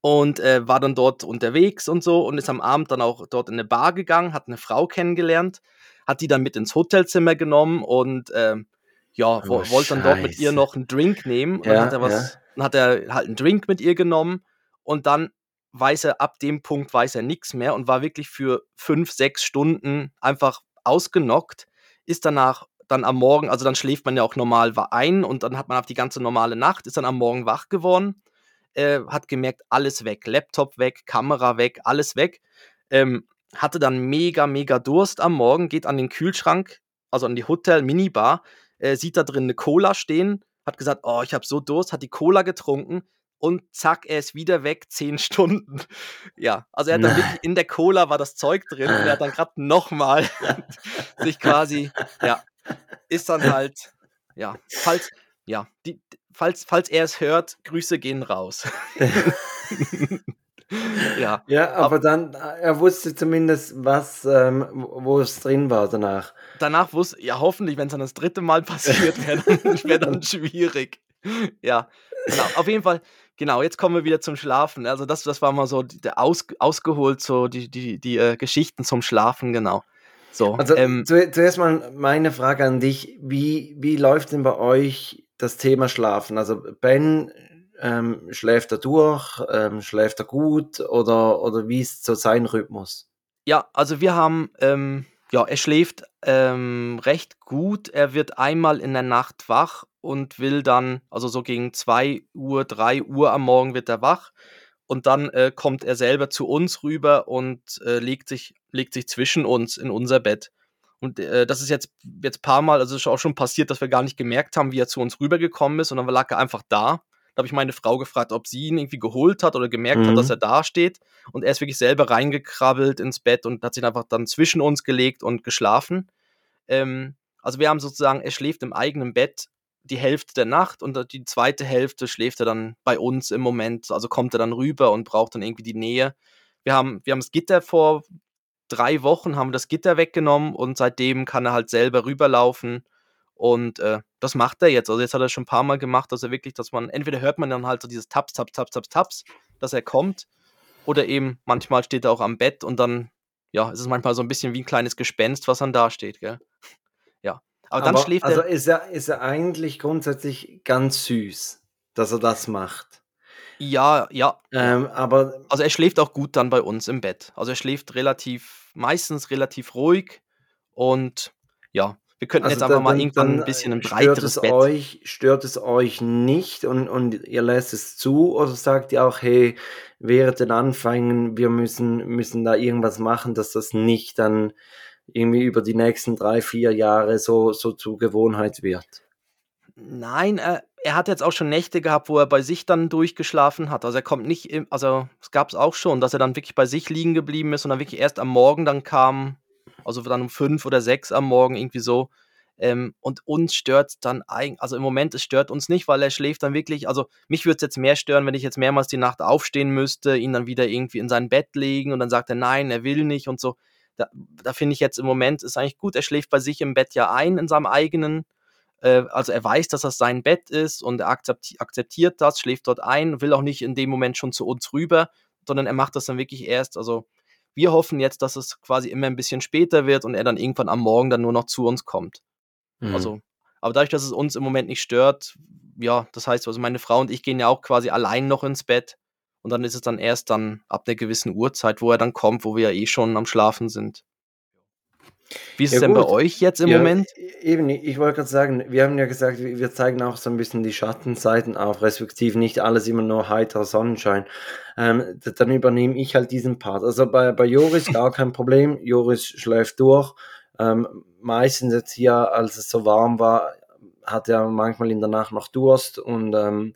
S5: und äh, war dann dort unterwegs und so und ist am Abend dann auch dort in eine Bar gegangen, hat eine Frau kennengelernt, hat die dann mit ins Hotelzimmer genommen und ähm, ja,
S4: Oh,
S5: wollte dann dort mit ihr noch einen Drink nehmen. Und dann
S4: Ja,
S5: hat er was, dann hat er halt einen Drink mit ihr genommen und dann weiß er, ab dem Punkt weiß er nichts mehr und war wirklich für fünf, sechs Stunden einfach ausgenockt, ist danach dann am Morgen, also dann schläft man ja auch normal ein und dann hat man auf die ganze normale Nacht, ist dann am Morgen wach geworden, äh, hat gemerkt, alles weg, Laptop weg, Kamera weg, alles weg, ähm, hatte dann mega, mega Durst am Morgen, geht an den Kühlschrank, also an die Hotel-Minibar, äh, sieht da drin eine Cola stehen, hat gesagt, oh, ich habe so Durst, hat die Cola getrunken und zack, er ist wieder weg, zehn Stunden. Ja, also er hat dann wirklich in der Cola war das Zeug drin und er hat dann gerade nochmal sich quasi, ja, ist dann halt, ja, falls, ja, die, falls, falls er es hört, Grüße gehen raus. ja,
S4: Ja, aber dann, er wusste zumindest, was, ähm, wo es drin war danach.
S5: danach wusste, ja, hoffentlich, wenn es dann das dritte Mal passiert wäre, dann, wär dann schwierig. Ja, genau, auf jeden Fall, genau, jetzt kommen wir wieder zum Schlafen. Also das, das war mal so der aus, ausgeholt, so die, die, die äh, Geschichten zum Schlafen, genau. So,
S4: Also
S5: ähm,
S4: zu, zuerst mal meine Frage an dich. Wie, wie läuft denn bei euch das Thema Schlafen? Also Ben, ähm, schläft er durch? Ähm, schläft er gut? Oder, oder wie ist so sein Rhythmus?
S5: Ja, also wir haben, ähm, ja, er schläft ähm, recht gut. Er wird einmal in der Nacht wach und will dann, also so gegen 2 Uhr, 3 Uhr am Morgen wird er wach. Und dann äh, kommt er selber zu uns rüber und äh, legt, sich, legt sich zwischen uns in unser Bett. Und äh, das ist jetzt jetzt paar Mal, also ist auch schon passiert, dass wir gar nicht gemerkt haben, wie er zu uns rübergekommen ist. Dann lag er einfach da. Da habe ich meine Frau gefragt, ob sie ihn irgendwie geholt hat oder gemerkt hat,
S4: Mhm.
S5: dass er da steht. Und er ist wirklich selber reingekrabbelt ins Bett und hat sich einfach dann zwischen uns gelegt und geschlafen. Ähm, also wir haben sozusagen, er schläft im eigenen Bett die Hälfte der Nacht und die zweite Hälfte schläft er dann bei uns im Moment. Also kommt er dann rüber und braucht dann irgendwie die Nähe. Wir haben, wir haben das Gitter vor drei Wochen, haben wir das Gitter weggenommen und seitdem kann er halt selber rüberlaufen. Und äh, das macht er jetzt. Also jetzt hat er schon ein paar Mal gemacht, dass er wirklich, dass man, entweder hört man dann halt so dieses Taps, Taps, Taps, Taps, Taps, dass er kommt. Oder eben manchmal steht er auch am Bett und dann, ja, ist es manchmal so ein bisschen wie ein kleines Gespenst, was dann da steht, gell? Ja. Aber dann schläft
S4: also
S5: er.
S4: ist er, ist er eigentlich grundsätzlich ganz süß. dass er das macht.
S5: Ja, ja.
S4: Ähm, aber
S5: Also er schläft auch gut dann bei uns im Bett. Also er schläft relativ, meistens relativ ruhig und ja, wir könnten jetzt
S4: also
S5: einfach
S4: dann,
S5: mal irgendwann ein bisschen ein
S4: stört
S5: breiteres
S4: es
S5: Bett.
S4: euch, stört es euch nicht und, und ihr lässt es zu oder sagt ihr auch, hey, während den Anfängen, wir müssen, müssen da irgendwas machen, dass das nicht dann irgendwie über die nächsten drei, vier Jahre so, so zur Gewohnheit wird?
S5: Nein, äh, er hat jetzt auch schon Nächte gehabt, wo er bei sich dann durchgeschlafen hat. Also er kommt nicht im, also es gab es auch schon, dass er dann wirklich bei sich liegen geblieben ist und dann wirklich erst am Morgen dann kam, also dann um fünf oder sechs am Morgen irgendwie so. Ähm, und uns stört dann eigentlich, also im Moment, es stört uns nicht, weil er schläft dann wirklich, also mich würde es jetzt mehr stören, wenn ich jetzt mehrmals die Nacht aufstehen müsste, ihn dann wieder irgendwie in sein Bett legen und dann sagt er, nein, er will nicht und so. Da, da finde ich jetzt im Moment ist eigentlich gut, er schläft bei sich im Bett ja ein, in seinem eigenen. Äh, also er weiß, dass das sein Bett ist und er akzepti akzeptiert das, schläft dort ein, will auch nicht in dem Moment schon zu uns rüber, sondern er macht das dann wirklich erst, also wir hoffen jetzt, dass es quasi immer ein bisschen später wird und er dann irgendwann am Morgen dann nur noch zu uns kommt.
S4: Mhm.
S5: Also, aber dadurch, dass es uns im Moment nicht stört, ja, das heißt, also meine Frau und ich gehen ja auch quasi allein noch ins Bett. Und dann ist es dann erst dann ab einer gewissen Uhrzeit, wo er dann kommt, wo wir ja eh schon am Schlafen sind. Wie ist
S4: Ja
S5: es denn bei
S4: gut.
S5: euch jetzt im
S4: Ja,
S5: Moment?
S4: e- Eben, ich wollte gerade sagen, wir haben ja gesagt, wir zeigen auch so ein bisschen die Schattenseiten auf, respektive nicht alles immer nur heiterer Sonnenschein. Ähm, dann übernehme ich halt diesen Part. Also bei, bei Joris gar kein Problem. Joris schläft durch. Ähm, meistens jetzt hier, als es so warm war, hat er manchmal in der Nacht noch Durst und, ähm,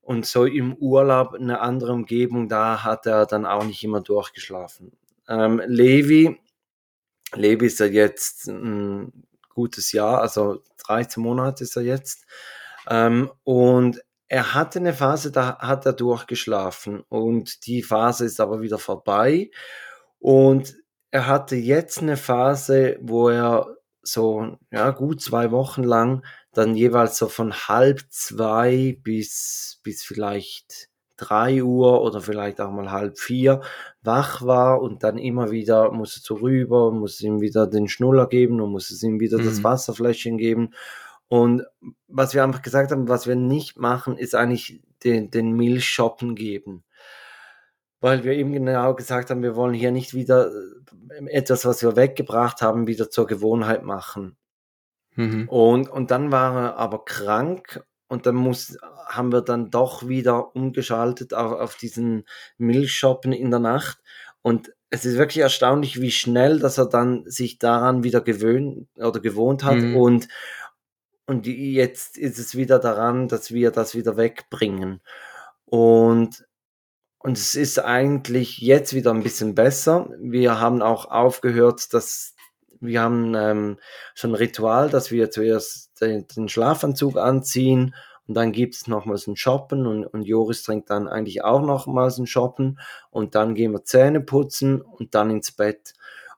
S4: und so im Urlaub eine andere Umgebung, da hat er dann auch nicht immer durchgeschlafen. Ähm, Levi, Levi ist ja jetzt ein gutes Jahr, also 13 Monate ist er jetzt. Ähm, und er hatte eine Phase, da hat er durchgeschlafen und die Phase ist aber wieder vorbei. Und er hatte jetzt eine Phase, wo er so ja, gut zwei Wochen lang dann jeweils so von halb zwei bis, bis vielleicht drei Uhr oder vielleicht auch mal halb vier wach war und dann immer wieder muss er so rüber, muss ihm wieder den Schnuller geben und muss es ihm wieder das
S5: Mhm.
S4: Wasserfläschchen geben. Und was wir einfach gesagt haben, was wir nicht machen, ist eigentlich den, den Milchschoppen geben. Weil wir eben genau gesagt haben, wir wollen hier nicht wieder äh, etwas, was wir weggebracht haben, wieder zur Gewohnheit machen.
S5: Mhm.
S4: Und, und dann war er aber krank und dann muss, haben wir dann doch wieder umgeschaltet auf, auf diesen Milchschoppen in der Nacht. Und es ist wirklich erstaunlich, wie schnell, dass er dann sich daran wieder gewöhnt oder gewohnt hat.
S5: Mhm.
S4: Und, und jetzt ist es wieder daran, dass wir das wieder wegbringen. Und, und es ist eigentlich jetzt wieder ein bisschen besser. Wir haben auch aufgehört, dass wir haben ähm, so ein Ritual, dass wir zuerst den, den Schlafanzug anziehen und dann gibt es nochmals ein Shoppen und, und Joris trinkt dann eigentlich auch nochmals ein Shoppen und dann gehen wir Zähne putzen und dann ins Bett.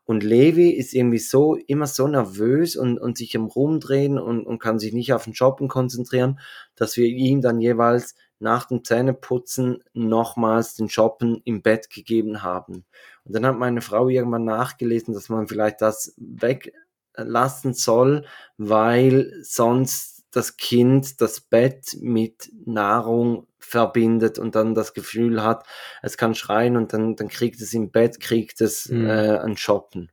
S4: Und Levi ist irgendwie so, immer so nervös und, und sich am Rumdrehen und, und kann sich nicht auf den Shoppen konzentrieren, dass wir ihm dann jeweils nach dem Zähneputzen nochmals den Shoppen im Bett gegeben haben. Und dann hat meine Frau irgendwann nachgelesen, dass man vielleicht das weglassen soll, weil sonst das Kind das Bett mit Nahrung verbindet und dann das Gefühl hat, es kann schreien und dann, dann kriegt es im Bett, kriegt es
S5: Mhm.
S4: äh, ein Shoppen.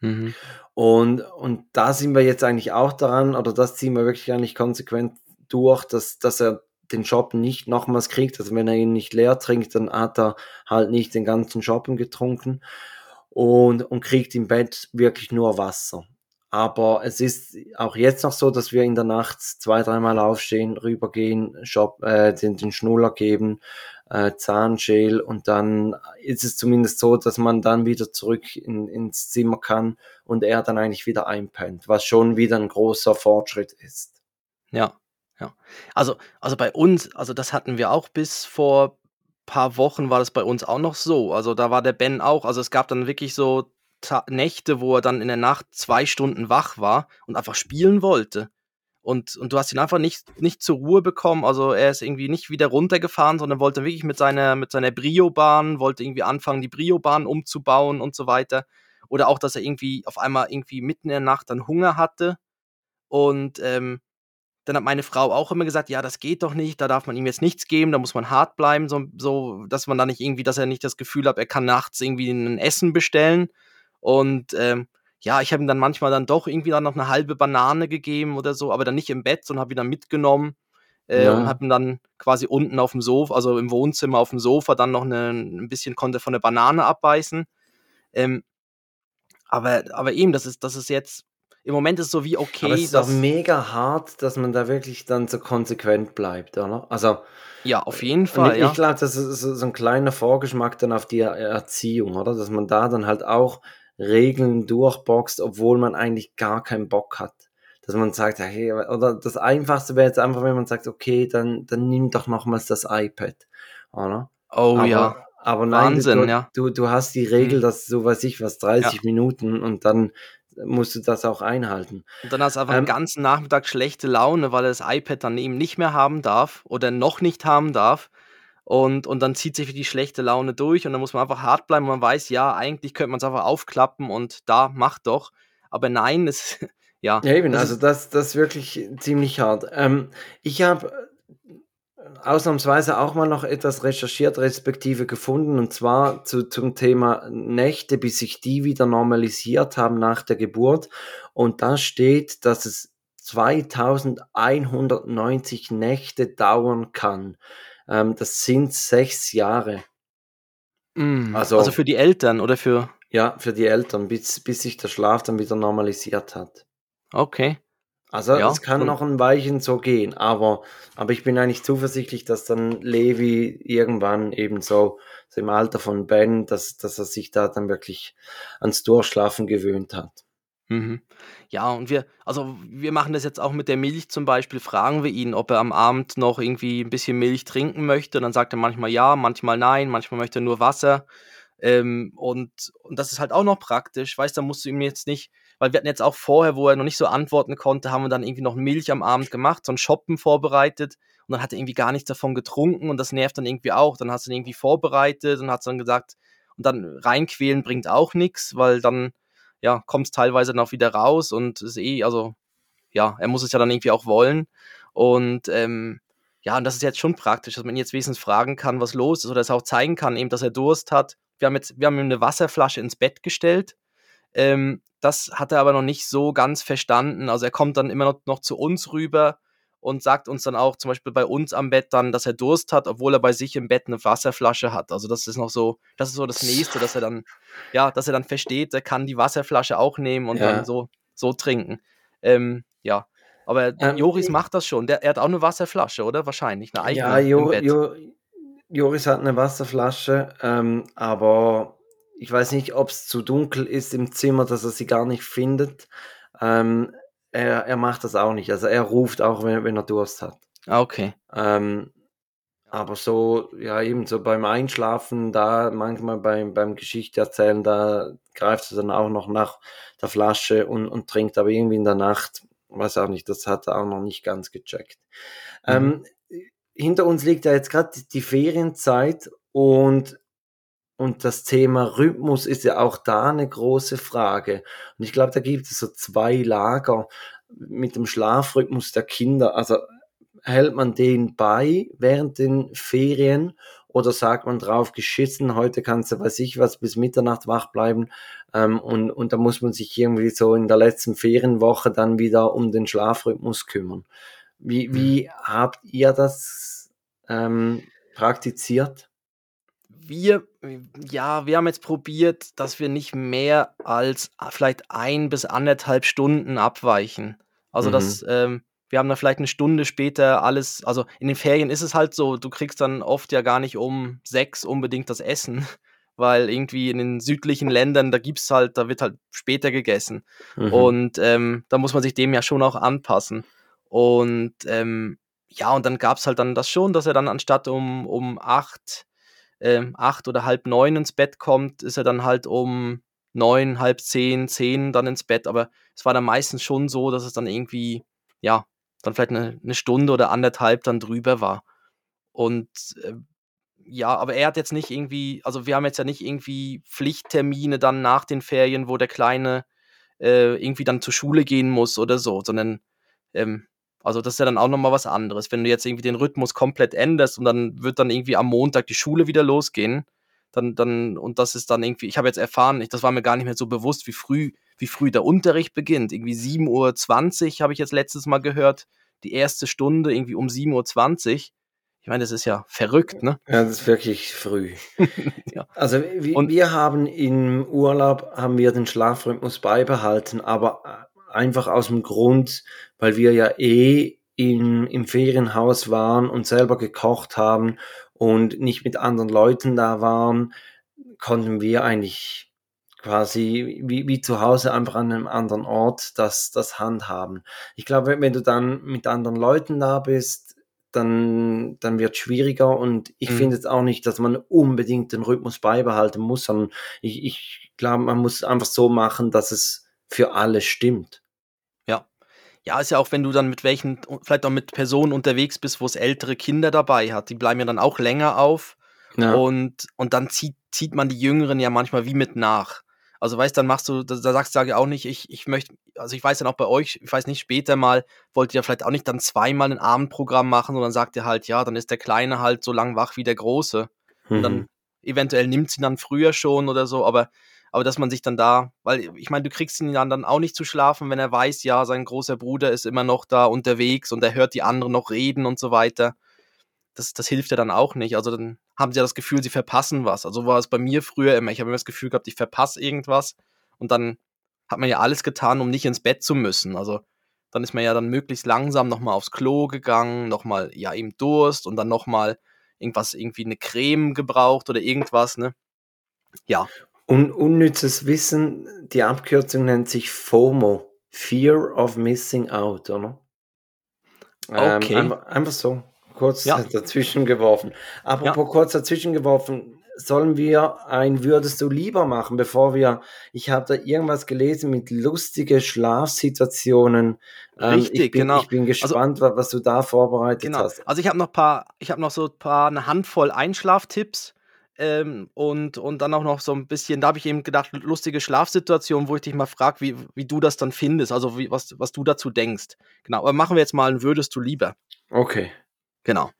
S5: Mhm.
S4: Und, und da sind wir jetzt eigentlich auch daran, oder das ziehen wir wirklich eigentlich konsequent durch, dass, dass er den Shoppen nicht nochmals kriegt. Also wenn er ihn nicht leer trinkt, dann hat er halt nicht den ganzen Shoppen getrunken und, und kriegt im Bett wirklich nur Wasser. Aber es ist auch jetzt noch so, dass wir in der Nacht zwei, dreimal aufstehen, rübergehen, Shop, äh, den, den Schnuller geben, äh, Zahnschäl und dann ist es zumindest so, dass man dann wieder zurück in, ins Zimmer kann und er dann eigentlich wieder einpennt, was schon wieder ein großer Fortschritt ist.
S5: Ja, ja. Also, also bei uns, also das hatten wir auch bis vor paar Wochen war das bei uns auch noch so. Also da war der Ben auch, also es gab dann wirklich so Ta Nächte, wo er dann in der Nacht zwei Stunden wach war und einfach spielen wollte. Und, und du hast ihn einfach nicht, nicht zur Ruhe bekommen. Also er ist irgendwie nicht wieder runtergefahren, sondern wollte wirklich mit seiner, mit seiner Brio-Bahn, wollte irgendwie anfangen, die Brio-Bahn umzubauen und so weiter. Oder auch, dass er irgendwie auf einmal irgendwie mitten in der Nacht dann Hunger hatte. Und ähm, dann hat meine Frau auch immer gesagt, ja, das geht doch nicht, da darf man ihm jetzt nichts geben, da muss man hart bleiben, so, so dass man da nicht irgendwie, dass er nicht das Gefühl hat, er kann nachts irgendwie ein Essen bestellen. Und ähm, ja, ich habe ihm dann manchmal dann doch irgendwie dann noch eine halbe Banane gegeben oder so, aber dann nicht im Bett, sondern habe ihn dann mitgenommen äh,
S4: Ja.
S5: und habe ihm dann quasi unten auf dem Sofa, also im Wohnzimmer auf dem Sofa, dann noch eine, ein bisschen konnte von der Banane abbeißen. Ähm, aber, aber eben, das ist, das ist jetzt, im Moment ist es so wie okay,
S4: Aber es ist
S5: dass,
S4: mega hart, dass man da wirklich dann so konsequent bleibt, oder? Also,
S5: ja, auf jeden
S4: und
S5: Fall,
S4: ich,
S5: ja.
S4: ich glaube, das ist so, ein kleiner Vorgeschmack dann auf die Er- Erziehung, oder? Dass man da dann halt auch Regeln durchboxt, obwohl man eigentlich gar keinen Bock hat. Dass man sagt, hey, oder das Einfachste wäre jetzt einfach, wenn man sagt, okay, dann, dann nimm doch nochmals das iPad, oder?
S5: Oh
S4: aber,
S5: ja.
S4: Aber nein,
S5: Wahnsinn,
S4: du,
S5: ja.
S4: du, du hast die Regel,
S5: Mhm.
S4: dass so weiß ich was, 30 Minuten und dann musst du das auch einhalten.
S5: Und dann hast du einfach den
S4: Ähm,
S5: ganzen Nachmittag schlechte Laune, weil er das iPad dann eben nicht mehr haben darf oder noch nicht haben darf. Und, und dann zieht sich die schlechte Laune durch und dann muss man einfach hart bleiben. Man weiß, ja, eigentlich könnte man es einfach aufklappen und da, mach doch. Aber nein, es, ja,
S4: Ja, eben,
S5: das
S4: also
S5: ist,
S4: das, das ist wirklich ziemlich hart. Ähm, ich habe ausnahmsweise auch mal noch etwas recherchiert, respektive gefunden, und zwar zu, zum Thema Nächte, bis sich die wieder normalisiert haben nach der Geburt. Und da steht, dass es 2190 Nächte dauern kann. Ähm, das sind sechs Jahre.
S5: mm, also
S4: Also
S5: für die Eltern oder für,
S4: ja, für die Eltern, bis, bis sich der Schlaf dann wieder normalisiert hat.
S5: okay,
S4: Also
S5: ja,
S4: es kann
S5: schon,
S4: noch ein Weilchen so gehen, aber, aber ich bin eigentlich zuversichtlich, dass dann Levi irgendwann eben so, so im Alter von Ben, dass, dass er sich da dann wirklich ans Durchschlafen gewöhnt hat.
S5: Mhm. Ja, und wir, also wir machen das jetzt auch mit der Milch zum Beispiel, fragen wir ihn, ob er am Abend noch irgendwie ein bisschen Milch trinken möchte. Und dann sagt er manchmal ja, manchmal nein, manchmal möchte er nur Wasser. Ähm, und, und das ist halt auch noch praktisch, weißt du, da musst du ihm jetzt nicht, weil wir hatten jetzt auch vorher, wo er noch nicht so antworten konnte, haben wir dann irgendwie noch Milch am Abend gemacht, so ein Shoppen vorbereitet und dann hat er irgendwie gar nichts davon getrunken und das nervt dann irgendwie auch. Dann hast du ihn irgendwie vorbereitet und hat dann gesagt, und dann reinquälen bringt auch nichts, weil dann ja, kommt es teilweise dann auch wieder raus und ist eh, also ja, er muss es ja dann irgendwie auch wollen. Und ähm, ja, und das ist jetzt schon praktisch, dass man ihn jetzt wenigstens fragen kann, was los ist, oder es auch zeigen kann, eben, dass er Durst hat. Wir haben jetzt, wir haben ihm eine Wasserflasche ins Bett gestellt. Ähm, das hat er aber noch nicht so ganz verstanden. Also er kommt dann immer noch, noch zu uns rüber und sagt uns dann auch zum Beispiel bei uns am Bett dann, dass er Durst hat, obwohl er bei sich im Bett eine Wasserflasche hat. Also das ist noch so, das ist so das Nächste, dass er dann, ja, dass er dann versteht, er kann die Wasserflasche auch nehmen und
S4: Ja.
S5: dann so, so trinken. Ähm, ja, aber
S4: Ähm,
S5: Joris macht das schon. Der, er hat auch eine Wasserflasche, oder? Wahrscheinlich, eine eigene
S4: Ja,
S5: im
S4: jo,
S5: Bett.
S4: jo, Joris hat eine Wasserflasche, ähm, aber ich weiß nicht, ob es zu dunkel ist im Zimmer, dass er sie gar nicht findet. Ähm, er, er macht das auch nicht. Also er ruft auch, wenn, wenn er Durst hat.
S5: Ah, okay.
S4: Ähm, aber so, ja, eben so beim Einschlafen, da manchmal beim, beim Geschichte erzählen, da greift er dann auch noch nach der Flasche und, und trinkt, aber irgendwie in der Nacht, weiß auch nicht, das hat er auch noch nicht ganz gecheckt.
S5: Mhm.
S4: Ähm, hinter uns liegt ja jetzt gerade die Ferienzeit und, und das Thema Rhythmus ist ja auch da eine große Frage. Und ich glaube, da gibt es so zwei Lager mit dem Schlafrhythmus der Kinder. Also hält man den bei während den Ferien oder sagt man drauf geschissen, heute kannst du, weiß ich was, bis Mitternacht wach bleiben ähm, und, und da muss man sich irgendwie so in der letzten Ferienwoche dann wieder um den Schlafrhythmus kümmern. Wie, wie habt ihr das ähm, praktiziert?
S5: Wir, ja, wir haben jetzt probiert, dass wir nicht mehr als ah, vielleicht ein bis anderthalb Stunden abweichen. Also,
S4: Mhm.
S5: dass ähm, wir haben dann vielleicht eine Stunde später alles, also in den Ferien ist es halt so, du kriegst dann oft ja gar nicht um sechs unbedingt das Essen, weil irgendwie in den südlichen Ländern, da gibt's halt, da wird halt später gegessen.
S4: Mhm.
S5: Und ähm, da muss man sich dem ja schon auch anpassen. Und ähm, ja, und dann gab es halt dann das schon, dass er dann anstatt um, um acht, ähm, acht oder halb neun ins Bett kommt, ist er dann halt um neun, halb zehn, zehn dann ins Bett. Aber es war dann meistens schon so, dass es dann irgendwie, ja, dann vielleicht eine, eine Stunde oder anderthalb dann drüber war. Und äh, ja, aber er hat jetzt nicht irgendwie, also wir haben jetzt ja nicht irgendwie Pflichttermine dann nach den Ferien, wo der Kleine äh, irgendwie dann zur Schule gehen muss oder so, sondern ähm, Also das ist ja dann auch nochmal was anderes. Wenn du jetzt irgendwie den Rhythmus komplett änderst und dann wird dann irgendwie am Montag die Schule wieder losgehen, dann, dann, und das ist dann irgendwie, ich habe jetzt erfahren, ich, das war mir gar nicht mehr so bewusst, wie früh, wie früh der Unterricht beginnt. Irgendwie 7.20 Uhr habe ich jetzt letztes Mal gehört, die erste Stunde irgendwie um 7.20 Uhr. Ich meine, das ist ja verrückt, ne?
S4: Ja, das ist wirklich früh.
S5: Ja.
S4: Also wir,
S5: Und-
S4: wir haben im Urlaub haben wir den Schlafrhythmus beibehalten, aber einfach aus dem Grund, weil wir ja eh im, im Ferienhaus waren und selber gekocht haben und nicht mit anderen Leuten da waren, konnten wir eigentlich quasi wie, wie zu Hause einfach an einem anderen Ort das, das handhaben. Ich glaube, wenn, du dann mit anderen Leuten da bist, dann, dann wird es schwieriger und ich
S5: Mhm.
S4: finde jetzt auch nicht, dass man unbedingt den Rhythmus beibehalten muss, sondern ich, ich glaube, man muss einfach so machen, dass es für alle stimmt.
S5: Ja, ist ja auch, wenn du dann mit welchen, vielleicht auch mit Personen unterwegs bist, wo es ältere Kinder dabei hat, die bleiben ja dann auch länger auf
S4: Ja.
S5: und, und dann zieht, zieht man die Jüngeren ja manchmal wie mit nach. Also weißt, dann machst du, da, da sagst du auch nicht, ich, ich möchte, also ich weiß dann auch bei euch, ich weiß nicht, später mal wollt ihr vielleicht auch nicht dann zweimal ein Abendprogramm machen, sondern sagt ihr halt, ja, dann ist der Kleine halt so lang wach wie der Große. Und dann
S4: Mhm.
S5: eventuell nimmt sie dann früher schon oder so, aber, aber dass man sich dann da, weil ich meine, du kriegst ihn dann, auch nicht zu schlafen, wenn er weiß, ja, sein großer Bruder ist immer noch da unterwegs und er hört die anderen noch reden und so weiter. Das, das hilft ja dann auch nicht. Also dann haben sie ja das Gefühl, sie verpassen was. Also war es bei mir früher immer. Ich habe immer das Gefühl gehabt, ich verpasse irgendwas und dann hat man ja alles getan, um nicht ins Bett zu müssen. Also dann ist man ja dann möglichst langsam nochmal aufs Klo gegangen, nochmal, ja, eben Durst und dann nochmal irgendwas, irgendwie eine Creme gebraucht oder irgendwas, ne? Ja,
S4: Un unnützes Wissen, die Abkürzung nennt sich FOMO, Fear of Missing Out, oder?
S5: Okay.
S4: Ähm, einfach, einfach so, kurz
S5: Ja.
S4: dazwischen geworfen. Apropos kurz dazwischen geworfen, sollen wir ein Würdest du lieber machen, bevor wir, ich habe da irgendwas gelesen mit lustige Schlafsituationen. Ähm, ich
S5: Richtig,
S4: bin,
S5: genau.
S4: Ich bin gespannt, wa- was du da vorbereitet
S5: Genau.
S4: hast.
S5: Also ich habe noch paar, ich habe noch so ein paar eine Handvoll Einschlaftipps ähm, und, und dann auch noch so ein bisschen, da habe ich eben gedacht, lustige Schlafsituationen, wo ich dich mal frage, wie, wie du das dann findest, also wie, was, was du dazu denkst. Genau, aber machen wir jetzt mal ein Würdest du lieber.
S4: Okay.
S5: Genau.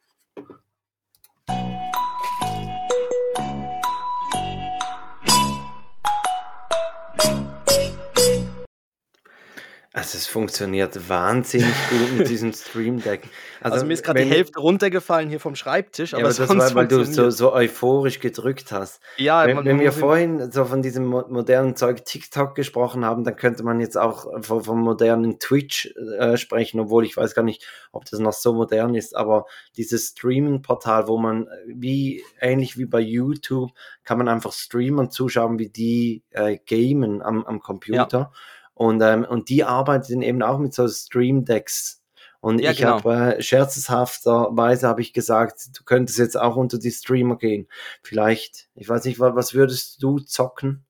S4: Also es funktioniert wahnsinnig gut mit diesem Stream Deck.
S5: Also, mir ist gerade die Hälfte runtergefallen hier vom Schreibtisch,
S4: Ja,
S5: aber,
S4: aber das war, weil du so, so euphorisch gedrückt hast.
S5: ja,
S4: Wenn,
S5: man-
S4: wenn wir vorhin so von diesem mo- modernen Zeug TikTok gesprochen haben, dann könnte man jetzt auch von, vom modernen Twitch äh, sprechen, obwohl ich weiß gar nicht, ob das noch so modern ist, aber dieses Streaming-Portal, wo man wie ähnlich wie bei YouTube kann man einfach Streamern zuschauen, wie die äh, gamen am, am Computer. Und, ähm, und die arbeiten eben auch mit so Stream-Decks. Und
S5: Ja,
S4: ich
S5: genau.
S4: habe äh, scherzhafterweise habe ich gesagt, du könntest jetzt auch unter die Streamer gehen. Vielleicht, ich weiß nicht, wa- was würdest du zocken?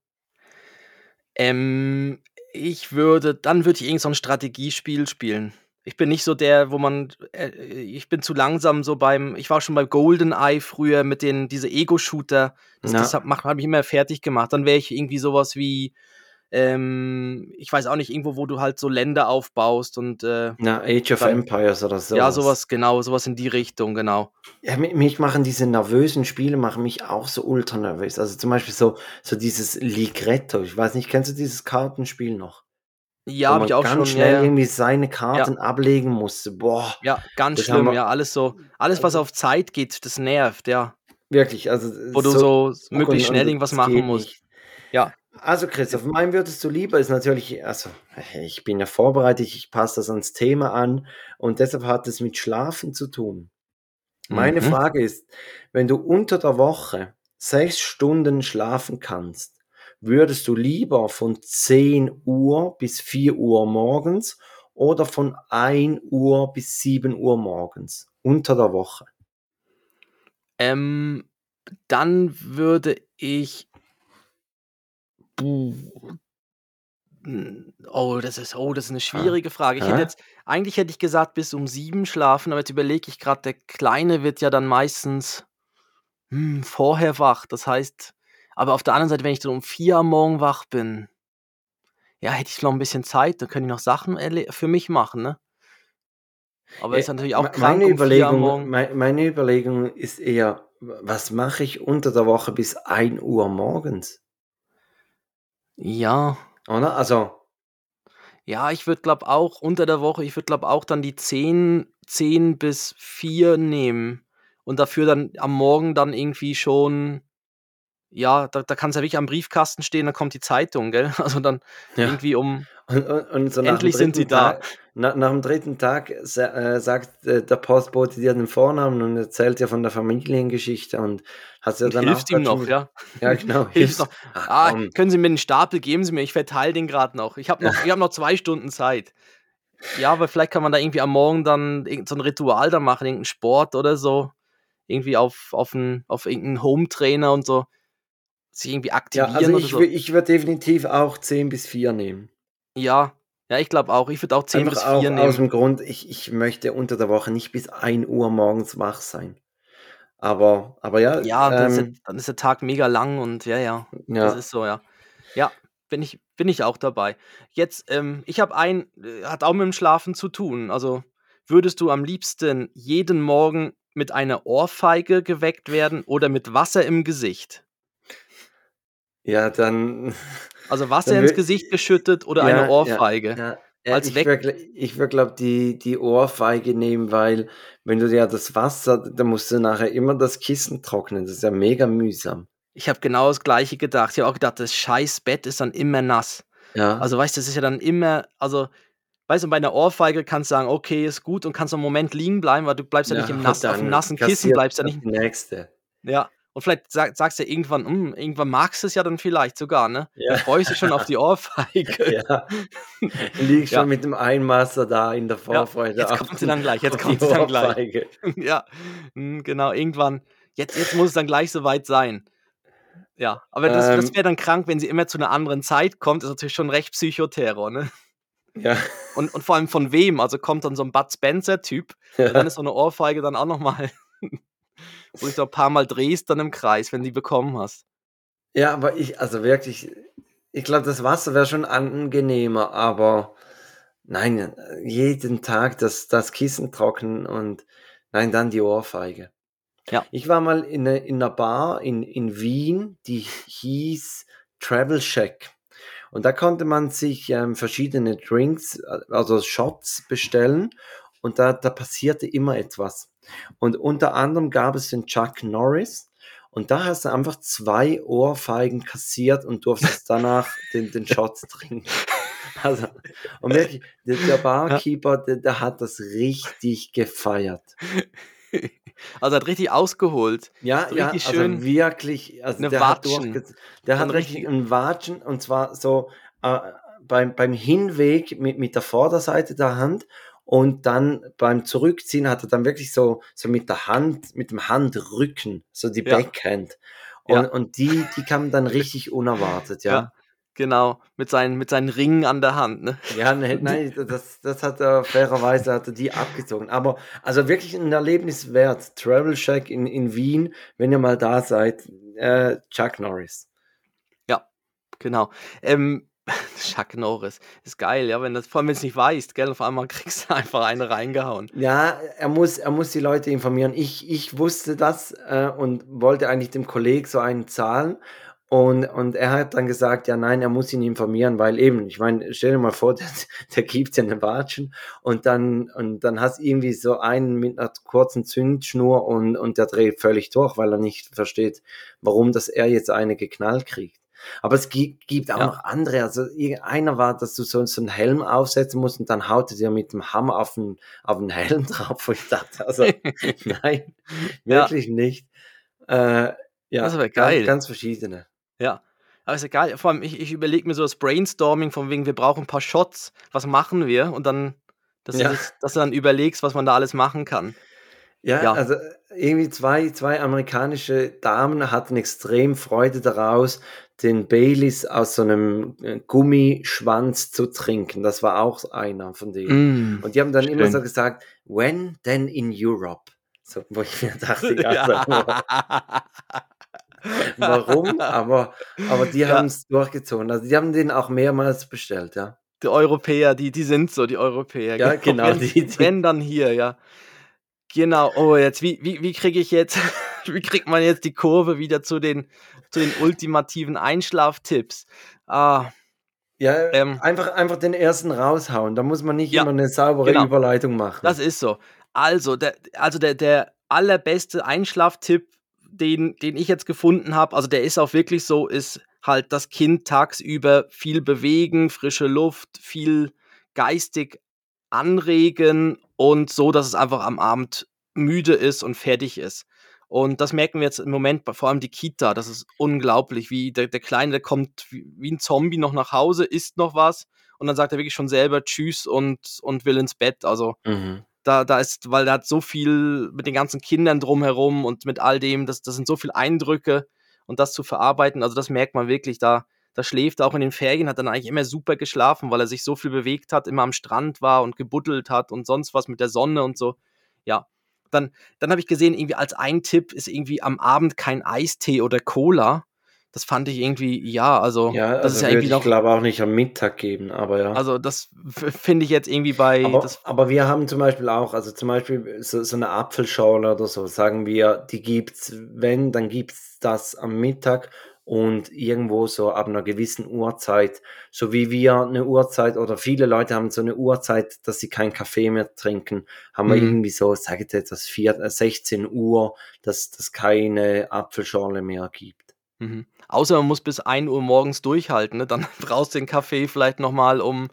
S5: Ähm, ich würde, dann würde ich irgend so ein Strategiespiel spielen. Ich bin nicht so der, wo man, äh, ich bin zu langsam so beim, ich war schon bei GoldenEye früher mit den, diese Ego-Shooter, das,
S4: Ja.
S5: das habe hab ich immer fertig gemacht. Dann wäre ich irgendwie sowas wie, ähm, ich weiß auch nicht, irgendwo, wo du halt so Länder aufbaust und äh,
S4: Na, Age of
S5: Dann-
S4: Empires oder so.
S5: ja, sowas, genau, sowas in die Richtung, genau.
S4: Ja, mi- mich machen diese nervösen Spiele machen mich auch so ultra nervös. Also zum Beispiel so, so dieses Ligretto. Ich weiß nicht, kennst du dieses Kartenspiel noch?
S5: Ja, habe ich auch
S4: ganz
S5: schon,
S4: schnell
S5: ja, ja.
S4: irgendwie seine Karten ablegen musste. Boah,
S5: ja, ganz schlimm, ja, alles so, alles, was auf Zeit geht, das nervt, ja.
S4: wirklich. Also
S5: Wo du so möglichst schnell irgendwas machen musst.
S4: nicht.
S5: Ja.
S4: Also Christoph, mein würdest du lieber ist natürlich, also ich bin ja vorbereitet, ich passe das ans Thema an und deshalb hat es mit Schlafen zu tun. Meine
S5: Mhm.
S4: Frage ist, wenn du unter der Woche sechs Stunden schlafen kannst, würdest du lieber von 10 Uhr bis 4 Uhr morgens oder von 1 Uhr bis 7 Uhr morgens unter der Woche?
S5: Ähm, dann würde ich. Puh. Hm, Oh, das ist, oh, das ist eine schwierige Frage. Ich hätte
S4: Hä?
S5: jetzt, eigentlich hätte ich gesagt, bis um sieben schlafen, aber jetzt überlege ich gerade, der Kleine wird ja dann meistens hm, vorher wach. Das heißt, aber auf der anderen Seite, wenn ich dann um vier am Morgen wach bin, ja, hätte ich noch ein bisschen Zeit, dann könnte ich noch Sachen für mich machen, ne? Aber
S4: Äh,
S5: ist natürlich auch
S4: meine
S5: um 4 am
S4: Überlegung
S5: Morgen.
S4: mei meine Überlegung ist eher, was mache ich unter der Woche bis 1:00 morgens?
S5: Ja.
S4: Oder? Also
S5: Ja, ich würde glaube auch unter der Woche ich würde glaube auch dann die 10 10 bis 4 nehmen und dafür dann am Morgen dann irgendwie schon ja, da da kann's ja wirklich am Briefkasten stehen, dann kommt die Zeitung, gell? Also, dann
S4: Ja.
S5: irgendwie um
S4: Und und und so
S5: endlich sind sie
S4: 3.
S5: da.
S4: Tag na nach dem 3. Tag äh, sagt, äh, der Postbote dir den Vornamen und erzählt dir von der Familiengeschichte und hast ja dann auch
S5: hilft ihm
S4: schon
S5: noch, ja.
S4: ja genau,
S5: Hilft noch: „Ah,
S4: komm.
S5: können Sie mir den Stapel geben Sie mir, ich verteile den grad noch. Ich habe noch wir haben noch 2 Stunden Zeit.“ Ja, aber vielleicht kann man da irgendwie am Morgen dann so 'n Ritual da machen, irgend 'n Sport oder so. Irgendwie auf auf 'n auf irgend 'n Hometrainer und so sich irgendwie
S4: Ja,
S5: aktivieren
S4: also
S5: oder
S4: ich
S5: so.
S4: ich würde definitiv auch 10 bis 4 nehmen.
S5: Ja. Ja, ich glaube auch. Ich würde auch 10 bis
S4: Einfach auch
S5: 4 nehmen.
S4: aus'm Grund, ich ich möchte unter der Woche nicht bis 1:00 morgens wach sein. Aber aber ja,
S5: Ja, dann ist der
S4: ähm
S5: dann ist der Tag mega lang und ja, ja, das
S4: Ja.
S5: ist so, ja. Ja, bin ich bin ich auch dabei. Jetzt, ähm, ich habe einen, äh, hat auch mit'm Schlafen zu tun. Also, würdest du am liebsten jeden Morgen mit einer Ohrfeige geweckt werden oder mit Wasser im Gesicht?
S4: Ja, dann
S5: Also, Wasser
S4: dann
S5: ins Gesicht geschüttet oder
S4: ja,
S5: eine Ohrfeige
S4: ja. Ja,
S5: als
S4: ich würde würde glaube die die Ohrfeige nehmen, weil wenn du ja das Wasser dann musst du nachher immer das Kissen trocknen. Das ist ja mega mühsam.
S5: Ich habe genau das Gleiche gedacht. Ich habe auch gedacht, das scheiß Bett ist dann immer nass.
S4: Ja.
S5: Also, weißt du, das ist ja dann immer also, weißt du, bei 'ner Ohrfeige kannst du sagen: „Okay, ist gut“ und kannst 'n Moment liegen bleiben, weil du bleibst ja nicht
S4: Ja,
S5: im
S4: und
S5: nass auf'm
S4: dann
S5: nassen Kissen bleibst ja nicht
S4: nächste.
S5: Ja, und vielleicht sag sagst du ja irgendwann: „Hm, irgendwann magst du's ja dann vielleicht sogar, ne?“
S4: Ja.
S5: Dann freust du dich schon auf die Ohrfeige.
S4: Ja. Liegst
S5: Ja.
S4: schon mit dem Einmasser da in der
S5: Ja,
S4: Vorfreude
S5: jetzt
S4: auf
S5: kommt sie dann gleich, jetzt kommt sie dann gleich. Ja, mhm, genau, irgendwann jetzt jetzt muss es dann gleich so weit sein. Ja, aber das das
S4: Ähm
S5: wäre dann krank, wenn sie immer zu 'ner anderen Zeit kommt. Ist natürlich schon recht Psychoterror, ne?
S4: Ja.
S5: Und und vor allem von wem? Also, kommt dann so 'n Bud Spencer-Typ und dann ist so 'ne Ohrfeige dann auch noch mal wo du dich da paarmal drehst dann im Kreis, wenn du die bekommen hast.
S4: Ja, aber ich also wirklich ich glaube, das Wasser wäre schon angenehmer, aber nein, äh, jeden Tag das das Kissen trocknen und nein, dann die Ohrfeige.
S5: Ja.
S4: Ich war mal in 'ne in 'ner Bar in in Wien, die hieß Travel Shack. Und da konnte man sich, ähm, verschiedene Drinks, a also Shots bestellen und da da passierte immer etwas. Und unter anderem gab es den Chuck Norris und da hast du einfach 2 Ohrfeigen kassiert und durftest danach den den Shot trinken. Also und wirklich, der der. Barkeeper, der der hat das richtig gefeiert.
S5: Also, hat richtig ausgeholt.
S4: Ja,
S5: So
S4: ja,
S5: richtig
S4: also
S5: schön
S4: wirklich, also der hat
S5: Watschen.
S4: durchgez der hat richtig
S5: richtig
S4: 'n Watschen und zwar so, äh, beim beim Hinweg mit mit der Vorderseite der Hand und dann beim Zurückziehen hat er dann wirklich so so mit der Hand mit dem Handrücken, so die
S5: Ja.
S4: Backhand. Und
S5: Ja.
S4: und die die kam dann richtig unerwartet,
S5: Ja,
S4: ja.
S5: genau, mit seinen mit seinen Ringen an der Hand, ne?
S4: Ja, ne, nein, das das hat er fairerweise hat er die abgezogen. Aber also wirklich 'n Erlebnis wert. Travel Shack in in Wien, wenn ihr mal da seid, äh, Chuck Norris.
S5: Ja, genau. Ähm, Chuck Norris ist geil, ja, wenn das vor allem wenn's nicht weißt, gell? Auf einmal kriegst du einfach eine reingehauen.
S4: Ja, er muss er muss die Leute informieren. Ich ich wusste das, äh, und wollte eigentlich dem Kollegen so einen zahlen und und er hat dann gesagt: „Ja, nein, er muss ihn informieren“, weil eben, ich meine, stell dir mal vor, der der gibt dir 'ne Watschen und dann und dann hast irgendwie so einen mit 'ner kurzen Zündschnur und und der dreht völlig durch, weil er nicht versteht, warum dass er jetzt eine geknallt kriegt. Aber es gi gibt auch
S5: Ja.
S4: noch andere. Also, irgendeiner war, dass du so so 'n Helm aufsetzen musst und dann haut er dir mit dem Hammer auf 'n auf 'n Helm drauf, wo ich dachte, also, nein,
S5: Ja.
S4: wirklich nicht. Äh, ja,
S5: Das
S4: ganz
S5: geil.
S4: ganz verschiedene.
S5: Ja, aber ist egal. Vor allem, ich ich überlege mir so das Brainstorming von wegen, wir brauchen 'n paar Shots. Was machen wir? Und dann, dass du
S4: Ja.
S5: das dass du dann überlegst, was man da alles machen kann.
S4: Ja,
S5: Ja.
S4: also, irgendwie zwei zwei amerikanische Damen hatten extrem Freude daraus, den Baileys aus so 'nem, äh, Gummischwanz zu trinken. Das war auch einer von denen.
S5: Mm,
S4: Und die haben dann immer so gesagt: „When, then in Europe.“ So, wo ich mir dachte, also,
S5: Ja.
S4: warum? Aber aber die
S5: Ja.
S4: haben's durchgezogen. Also, die haben den auch mehrmals bestellt, ja.
S5: Die Europäer, die, die sind so, die Europäer.
S4: Ja, genau,
S5: Wenn,
S4: die- die-
S5: wenn dann hier, ja. Genau, oh, jetzt, wie, wie, wie kriege ich jetzt, wie kriegt man jetzt die Kurve wieder zu den, zu den ultimativen Einschlaftipps? Ah,
S4: Ja,
S5: Ähm.
S4: einfach, einfach den ersten raushauen. Da muss man nicht
S5: Ja,
S4: immer eine saubere
S5: genau.
S4: Überleitung machen.
S5: Das ist so. Also, der, also der, der allerbeste Einschlaftipp, den, den ich jetzt gefunden habe, also der ist auch wirklich so, ist halt das Kind tagsüber viel bewegen, frische Luft, viel geistig anregen und so, dass es einfach am Abend müde ist und fertig ist. Und das merken wir jetzt im Moment, vor allem die Kita, das ist unglaublich, wie der, der Kleine, der kommt wie, wie ein Zombie noch nach Hause, isst noch was und dann sagt er wirklich schon selber Tschüss und, und will ins Bett. Also
S4: Mhm.
S5: da, da ist, weil da hat so viel mit den ganzen Kindern drumherum und mit all dem, das, das sind so viele Eindrücke und das zu verarbeiten, also das merkt man wirklich, da, da schläft er auch in den Ferien, hat dann eigentlich immer super geschlafen, weil er sich so viel bewegt hat, immer am Strand war und gebuddelt hat und sonst was mit der Sonne und so. Ja. Dann, dann habe ich gesehen, irgendwie als ein Tipp ist irgendwie am Abend kein Eistee oder Cola. Das fand ich irgendwie, ja, also,
S4: Ja,
S5: das
S4: also
S5: ist ja
S4: würde
S5: irgendwie
S4: ich
S5: noch,
S4: glaube auch nicht am Mittag geben, aber ja.
S5: also das finde ich jetzt irgendwie bei,
S4: aber, aber wir haben zum Beispiel auch, also zum Beispiel so, so eine Apfelschorle oder so, sagen wir, die gibt's, wenn, dann gibt's das am Mittag und irgendwo so ab einer gewissen Uhrzeit, so wie wir eine Uhrzeit oder viele Leute haben so eine Uhrzeit, dass sie keinen Kaffee mehr trinken, haben wir
S5: Mhm.
S4: irgendwie so, sage ich jetzt, das 4, äh, 16 Uhr, dass es keine Apfelschorle mehr gibt.
S5: Mhm. Außer man muss bis 1 Uhr morgens durchhalten, ne? dann brauchst du den Kaffee vielleicht nochmal um,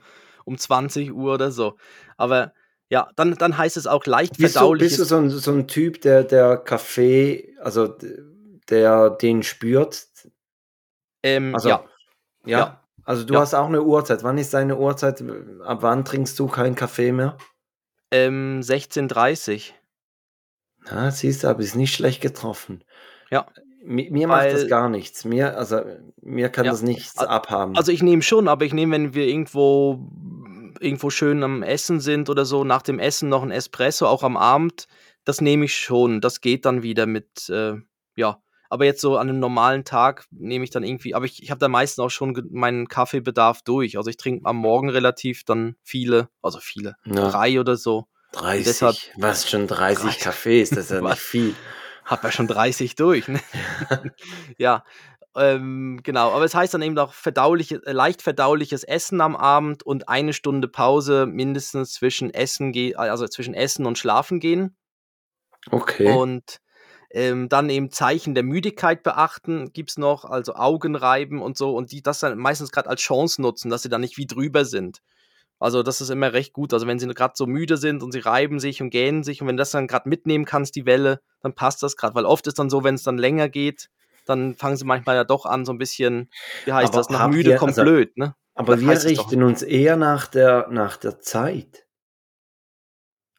S5: um 20 Uhr oder so. Aber ja, dann, dann heißt es auch leicht
S4: Bist du, bist du so ein, so ein Typ, der, der Kaffee, also der den spürt?
S5: Ähm,
S4: Also,
S5: ja,
S4: ja.
S5: ja.
S4: Also du
S5: Ja.
S4: hast auch eine Uhrzeit. Wann ist deine Uhrzeit? Ab wann trinkst du keinen Kaffee mehr?
S5: ähm, 16.30
S4: Na, siehst du, aber ist nicht schlecht getroffen.
S5: Ja.
S4: Mi- Mir macht das
S5: Weil-
S4: gar nichts. Mir, also, mir kann
S5: Ja.
S4: das nichts abhaben.
S5: Also ich nehme schon, aber ich nehme, wenn wir irgendwo, irgendwo schön am Essen sind oder so, nach dem Essen noch ein Espresso, auch am Abend, das nehme ich schon. Das geht dann wieder mit, äh, ja. Aber jetzt so an einem normalen Tag nehme ich dann irgendwie, aber ich, ich habe da meistens auch schon meinen Kaffeebedarf durch. Also ich trinke am Morgen relativ dann viele, also viele,
S4: Ja.
S5: drei oder so.
S4: 30.
S5: deshalb-
S4: Was schon 30
S5: 30.
S4: Kaffees, das ist ja nicht viel.
S5: Hab ja schon 30 durch, ne? ja, ähm, genau. Aber es heißt dann eben auch verdauliche, äh, leicht verdauliches Essen am Abend und eine Stunde Pause mindestens zwischen Essen also zwischen Essen und Schlafen gehen.
S4: Okay.
S5: Und ähm, dann eben Zeichen der Müdigkeit beachten, gibt es noch, also Augen reiben und so, und die das dann meistens gerade als Chance nutzen, dass sie dann nicht wie drüber sind. Also das ist immer recht gut. Also wenn sie gerade so müde sind und sie reiben sich und gähnen sich und wenn du das dann gerade mitnehmen kannst, die Welle, dann passt das gerade. Weil oft ist dann so, wenn es dann länger geht, dann fangen sie manchmal ja doch an, so ein bisschen, wie heißt
S4: Aber
S5: das, nach müde
S4: ihr-
S5: kommt
S4: also-
S5: blöd, ne?
S4: Aber wir richten uns eher nach der, nach der Zeit.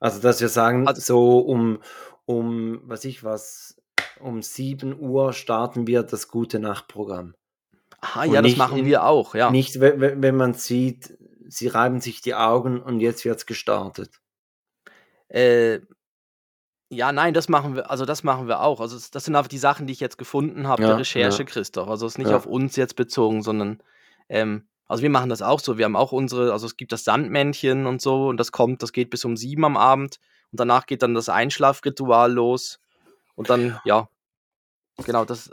S4: Also, dass wir sagen,
S5: Also-
S4: so um, um, was ich was, um 7 Uhr starten wir das gute Nachtprogramm.
S5: Aha,
S4: und
S5: ja, das machen
S4: in-
S5: wir auch, ja.
S4: Nicht, we- we- wenn man sieht, sie reiben sich die Augen und jetzt wird's gestartet.
S5: Äh, ja, nein, das machen wir, also das machen wir auch. Also es- das sind einfach die Sachen, die ich jetzt gefunden habe,
S4: Ja,
S5: der Recherche,
S4: ja.
S5: Christoph. Also es ist nicht
S4: Ja.
S5: auf uns jetzt bezogen, sondern ähm, also wir machen das auch so. Wir haben auch unsere, also es gibt das Sandmännchen und so und das kommt, das geht bis um sieben am Abend und danach geht dann das Einschlafritual los und dann, ja, genau, das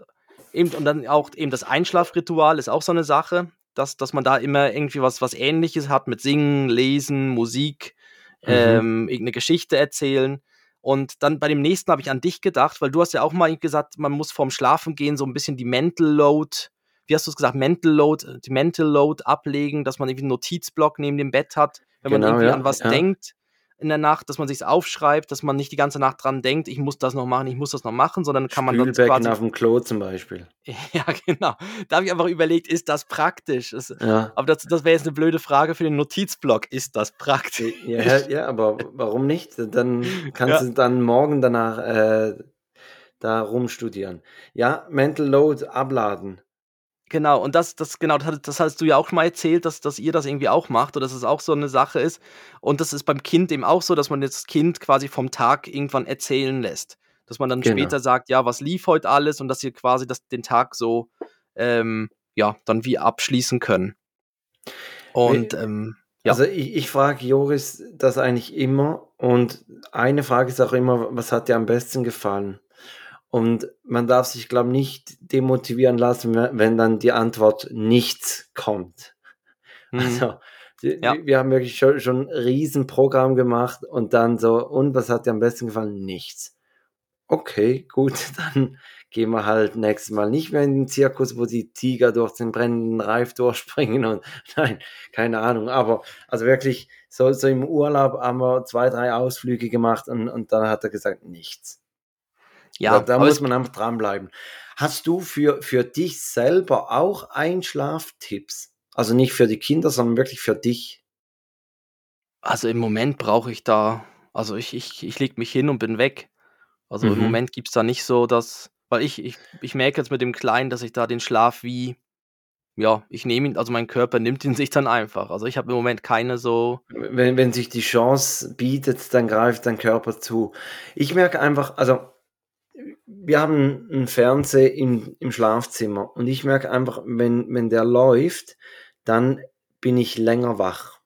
S5: eben und dann auch eben das Einschlafritual ist auch so eine Sache, dass, dass man da immer irgendwie was, was ähnliches hat mit Singen, Lesen, Musik,
S4: Mhm.
S5: ähm, irgendeine Geschichte erzählen. Und dann bei dem nächsten habe ich an dich gedacht, weil du hast ja auch mal gesagt, man muss vorm Schlafen gehen so ein bisschen die Mental Load, wie hast du es gesagt, Mental Load, die Mental Load ablegen, dass man irgendwie einen Notizblock neben dem Bett hat, wenn man
S4: Genau,
S5: irgendwie
S4: ja,
S5: an was
S4: ja.
S5: denkt in der Nacht, dass man sich aufschreibt, dass man nicht die ganze Nacht dran denkt, ich muss das noch machen, ich muss das noch machen, sondern kann man dann
S4: Spülbecken
S5: quasi
S4: auf dem Klo zum Beispiel.
S5: ja, genau. Da habe ich einfach überlegt, ist das praktisch? Es,
S4: Ja.
S5: aber das, das wäre jetzt eine blöde Frage für den Notizblock. Ist das praktisch?
S4: Ja, ja, aber warum nicht? Dann kannst
S5: Ja.
S4: du dann morgen danach äh, da rumstudieren. Ja, Mental Load abladen.
S5: Genau, und das, das, genau, das, hast du ja auch mal erzählt, dass, dass ihr das irgendwie auch macht oder dass es auch so eine Sache ist. Und das ist beim Kind eben auch so, dass man das Kind quasi vom Tag irgendwann erzählen lässt. Dass man dann
S4: Genau.
S5: später sagt, ja, was lief heute alles und dass ihr quasi das, den Tag so, ähm, ja, dann wie abschließen können. Und, ähm, Ja.
S4: Also ich, ich frage Joris das eigentlich immer und eine Frage ist auch immer, was hat dir am besten gefallen? Und man darf sich, glaube ich, nicht demotivieren lassen, wenn dann die Antwort nichts kommt.
S5: Mhm.
S4: Also
S5: Ja.
S4: wir haben wirklich schon, schon ein Riesenprogramm gemacht und dann so, und was hat dir am besten gefallen? Nichts. Okay, gut, dann gehen wir halt nächstes Mal nicht mehr in den Zirkus, wo die Tiger durch den brennenden Reif durchspringen und nein, keine Ahnung. Aber also wirklich, so, so im Urlaub haben wir zwei, drei Ausflüge gemacht und, und dann hat er gesagt, nichts.
S5: Ja,
S4: da da muss man einfach dranbleiben. Hast du für, für dich selber auch Einschlaftipps? Also nicht für die Kinder, sondern wirklich für dich?
S5: also im Moment brauche ich da, also ich, ich, ich leg mich hin und bin weg. Also im
S4: Mhm.
S5: Moment gibt es da nicht so, dass, weil ich, ich, ich merke jetzt mit dem Kleinen, dass ich da den Schlaf wie, ja, ich nehme ihn, also mein Körper nimmt ihn sich dann einfach. Also ich habe im Moment keine so,
S4: Wenn, wenn sich die Chance bietet, dann greift dein Körper zu. Ich merke einfach, also wir haben einen Fernseher im, im Schlafzimmer und ich merke einfach, wenn, wenn der läuft, dann bin ich länger wach.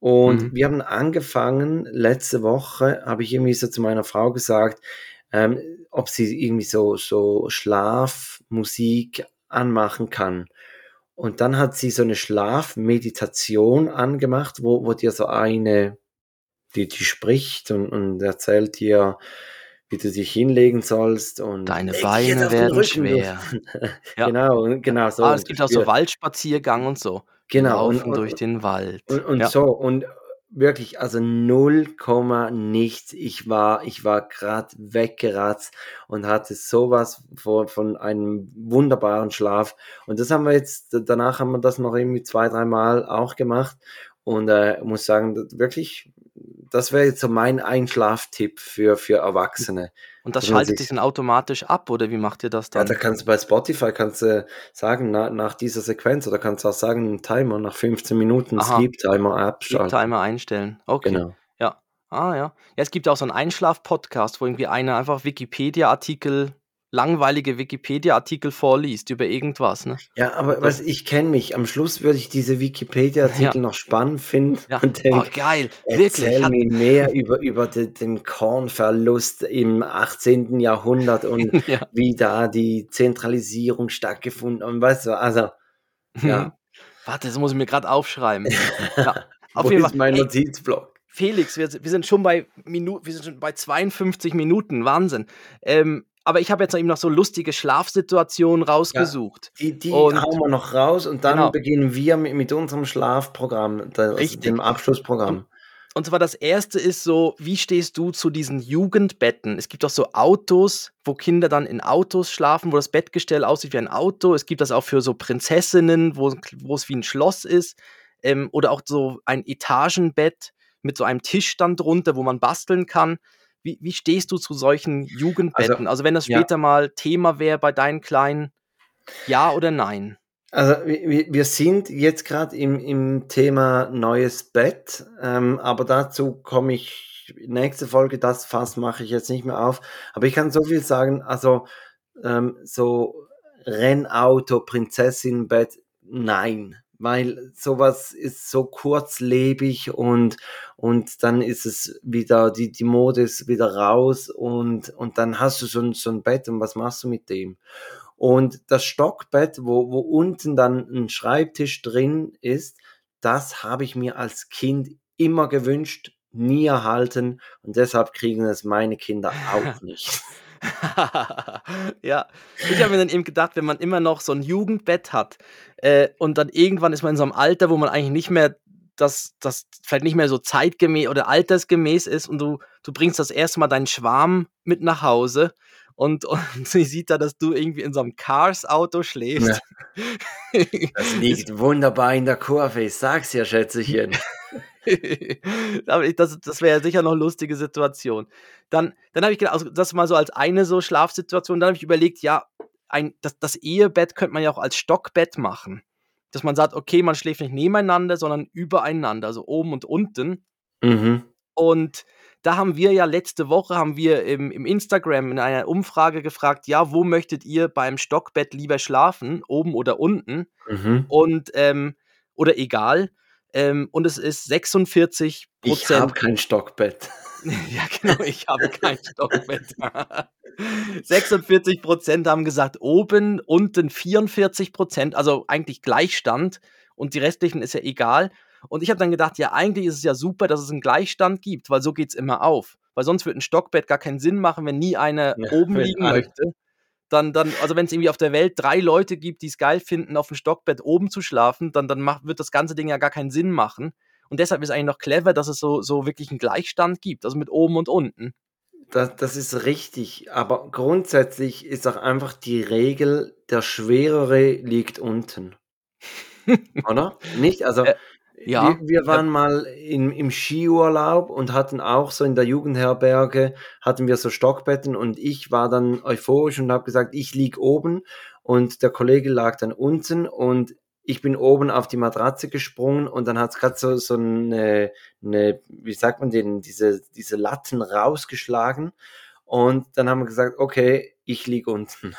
S4: Und
S5: Mhm.
S4: wir haben angefangen, letzte Woche habe ich irgendwie so zu meiner Frau gesagt, ähm, ob sie irgendwie so, so Schlafmusik anmachen kann. Und dann hat sie so eine Schlafmeditation angemacht, wo, wo dir so eine, die, die spricht und, und erzählt dir, wie du dich hinlegen sollst und
S5: deine Beine werden schwer. Ja.
S4: Genau, genau so.
S5: Ah, es gibt auch so Waldspaziergang und so.
S4: Genau, und,
S5: Laufen
S4: und,
S5: durch den Wald.
S4: und, und
S5: Ja.
S4: so, und wirklich, also 0, nichts. Ich war, ich war gerade weggeratzt und hatte sowas von, von einem wunderbaren Schlaf. Und das haben wir jetzt, danach haben wir das noch irgendwie zwei, dreimal auch gemacht. Und äh, muss sagen, das, wirklich, das wäre jetzt so mein Einschlaftipp für, für Erwachsene.
S5: Und das schaltet
S4: sich-
S5: dann automatisch ab, oder wie macht ihr das
S4: Ja,
S5: dann?
S4: da kannst du bei Spotify kannst du sagen, na, nach dieser Sequenz, oder kannst du auch sagen, einen Timer, nach 15 Minuten
S5: Aha.
S4: Sleep Timer
S5: Sleep
S4: abschalten.
S5: Timer einstellen. Okay.
S4: Genau.
S5: Ja. Ah, ja. Ja, es gibt auch so einen Einschlaf-Podcast, wo irgendwie einer einfach Wikipedia-Artikel, langweilige Wikipedia-Artikel vorliest über irgendwas, ne?
S4: Ja, aber was ich kenne mich. Am Schluss würde ich diese Wikipedia-Artikel
S5: Ja.
S4: noch spannend finden
S5: Ja.
S4: und
S5: Oh,
S4: denke,
S5: geil. Wirklich.
S4: erzähl
S5: Hat,
S4: mir mehr über, über den, den Kornverlust im 18. Jahrhundert und
S5: ja.
S4: wie da die Zentralisierung stattgefunden und weißt du, also, ja.
S5: Warte, das muss ich mir gerade aufschreiben. Ja. Auf
S4: Wo
S5: jeden
S4: ist
S5: Fall.
S4: mein
S5: Ey,
S4: Notizblock?
S5: Felix, wir, wir sind schon bei Minu wir sind schon bei 52 Minuten, Wahnsinn. Ähm, aber ich habe jetzt noch eben noch so lustige Schlafsituationen rausgesucht.
S4: Die, die
S5: Und-
S4: hauen wir noch raus und dann
S5: Genau.
S4: beginnen wir mit, unserem Schlafprogramm, das,
S5: Richtig.
S4: dem Abschlussprogramm.
S5: Und zwar das erste ist so, wie stehst du zu diesen Jugendbetten? Es gibt auch so Autos, wo Kinder dann in Autos schlafen, wo das Bettgestell aussieht wie ein Auto. Es gibt das auch für so Prinzessinnen, wo, wo es wie ein Schloss ist. Ähm, oder auch so ein Etagenbett mit so einem Tisch dann drunter, wo man basteln kann. Wie, wie stehst du zu solchen Jugendbetten? Also, wenn das
S4: ja.
S5: später mal Thema wäre bei deinen Kleinen, ja oder nein?
S4: Also wir, wir- sind jetzt gerade im, im Thema neues Bett, ähm, aber dazu komme ich nächste Folge, das Fass mache ich jetzt nicht mehr auf. Aber ich kann so viel sagen, also ähm, so Rennauto, Prinzessinnenbett, nein. Weil sowas ist so kurzlebig und, und dann ist es wieder, die, die Mode ist wieder raus und, und dann hast du so ein, so ein Bett und was machst du mit dem? Und das Stockbett, wo, wo unten dann ein Schreibtisch drin ist, das habe ich mir als Kind immer gewünscht, nie erhalten und deshalb kriegen es meine Kinder auch nicht.
S5: ja, ich habe mir dann eben gedacht, wenn man immer noch so ein Jugendbett hat äh, und dann irgendwann ist man in so einem Alter, wo man eigentlich nicht mehr das, das vielleicht nicht mehr so zeitgemäß oder altersgemäß ist und du, du bringst das erste Mal deinen Schwarm mit nach Hause und, und sie sieht da, dass du irgendwie in so einem Cars-Auto schläfst.
S4: Das liegt wunderbar in der Kurve, ich sag's ja, Schätzchen.
S5: Aber das, das wäre ja sicher noch eine lustige Situation. Dann, dann habe ich gedacht, also das mal so als eine so Schlafsituation. Dann habe ich überlegt, ja, ein, das, das Ehebett könnte man ja auch als Stockbett machen. Dass man sagt, okay, man schläft nicht nebeneinander, sondern übereinander, also oben und unten.
S4: Mhm.
S5: Und da haben wir ja letzte Woche, haben wir im, im Instagram in einer Umfrage gefragt, ja, wo möchtet ihr beim Stockbett lieber schlafen, oben oder unten?
S4: Mhm.
S5: Und, ähm, oder egal. Ähm, und es ist 46%
S4: Ich habe
S5: Prozent.
S4: kein Stockbett.
S5: Ja, genau, ich habe kein Stockbett. 46 Prozent haben gesagt oben, unten 44 Prozent, also eigentlich Gleichstand. Und die restlichen ist ja egal. Und ich habe dann gedacht, ja, eigentlich ist es ja super, dass es einen Gleichstand gibt, weil so geht es immer auf. Weil sonst würde ein Stockbett gar keinen Sinn machen, wenn nie einer
S4: Ja,
S5: oben liegen
S4: alle-
S5: möchte. Dann, dann, also wenn es irgendwie auf der Welt drei Leute gibt, die es geil finden, auf dem Stockbett oben zu schlafen, dann, dann macht, wird das ganze Ding ja gar keinen Sinn machen. Und deshalb ist eigentlich noch clever, dass es so, so wirklich einen Gleichstand gibt, also mit oben und unten.
S4: Das, das ist richtig, aber grundsätzlich ist auch einfach die Regel, der Schwerere liegt unten. Oder? Nicht? Also,
S5: ja.
S4: wir, wir waren mal im, im Skiurlaub und hatten auch so in der Jugendherberge, hatten wir so Stockbetten und ich war dann euphorisch und habe gesagt, ich lieg oben und der Kollege lag dann unten und ich bin oben auf die Matratze gesprungen und dann hat es gerade so, so eine, eine, wie sagt man den, diese, diese Latten rausgeschlagen und dann haben wir gesagt, okay, ich lieg unten.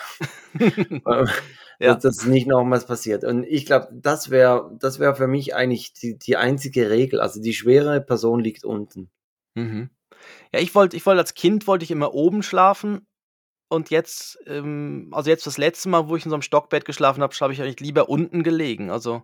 S5: Ja.
S4: dass das nicht nochmals passiert. Und ich glaube, das wäre das wäre für mich eigentlich die, die einzige Regel. Also die schwere Person liegt unten.
S5: Mhm. Ja, ich wollte, ich wollte als Kind wollte ich immer oben schlafen und jetzt, ähm, also jetzt das letzte Mal, wo ich in so einem Stockbett geschlafen habe, habe ich eigentlich lieber unten gelegen. Also,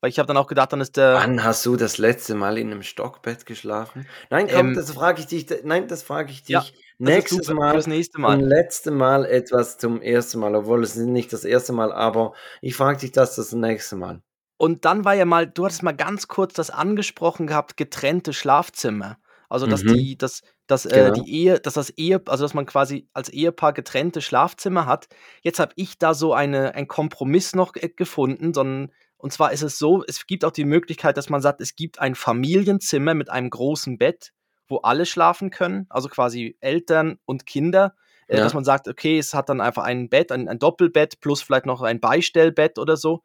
S5: weil ich habe dann auch gedacht, dann ist der.
S4: Wann hast du das letzte Mal in einem Stockbett geschlafen? Nein, komm,
S5: Ähm,
S4: das frage ich dich. Nein, das frage ich dich.
S5: Ja,
S4: Nächstes
S5: super
S4: Mal
S5: fürs nächste
S4: und
S5: Mal.
S4: letzte Mal etwas zum ersten Mal, obwohl es nicht das erste Mal, aber ich frage dich das das nächste Mal.
S5: Und dann war ja mal, du hattest mal ganz kurz das angesprochen gehabt, getrennte Schlafzimmer. Also dass
S4: Mhm.
S5: die, dass, dass äh,
S4: Genau.
S5: die Ehe, dass das Ehe, also dass man quasi als Ehepaar getrennte Schlafzimmer hat. Jetzt habe ich da so eine, einen Kompromiss noch gefunden, sondern und zwar ist es so, es gibt auch die Möglichkeit, dass man sagt, es gibt ein Familienzimmer mit einem großen Bett, wo alle schlafen können, also quasi Eltern und Kinder. Äh,
S4: Ja.
S5: Dass man sagt, okay, es hat dann einfach ein Bett, ein, ein Doppelbett plus vielleicht noch ein Beistellbett oder so.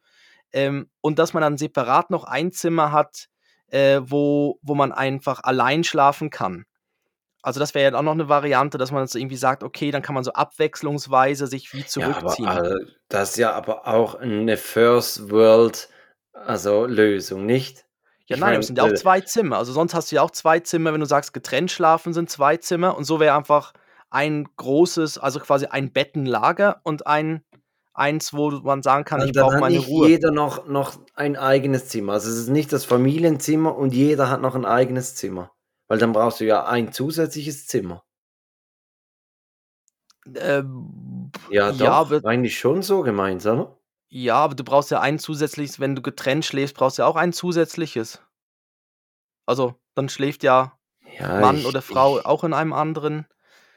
S5: Ähm, und dass man dann separat noch ein Zimmer hat, äh, wo, wo man einfach allein schlafen kann. Also das wäre ja auch noch eine Variante, dass man so irgendwie sagt, okay, dann kann man so abwechslungsweise sich wie
S4: Ja,
S5: zurückziehen.
S4: aber äh, das ist ja aber auch eine First World also Lösung, nicht?
S5: Ja,
S4: Ich
S5: nein,
S4: mein,
S5: es sind ja auch
S4: äh,
S5: zwei Zimmer. Also sonst hast du ja auch zwei Zimmer, wenn du sagst, getrennt schlafen sind zwei Zimmer. Und so wäre einfach ein großes, also quasi ein Bettenlager und ein eins, wo man sagen kann, ich brauche meine
S4: nicht
S5: Ruhe.
S4: jeder noch, noch ein eigenes Zimmer. Also es ist nicht das Familienzimmer und jeder hat noch ein eigenes Zimmer. Weil dann brauchst du ja ein zusätzliches Zimmer.
S5: Ähm,
S4: Ja,
S5: ja,
S4: doch,
S5: aber,
S4: eigentlich schon so gemeint, oder?
S5: Ja, aber du brauchst ja ein zusätzliches, wenn du getrennt schläfst, brauchst du ja auch ein zusätzliches. Also, dann schläft ja
S4: Ja,
S5: Mann
S4: ich,
S5: oder Frau
S4: ich,
S5: auch in einem anderen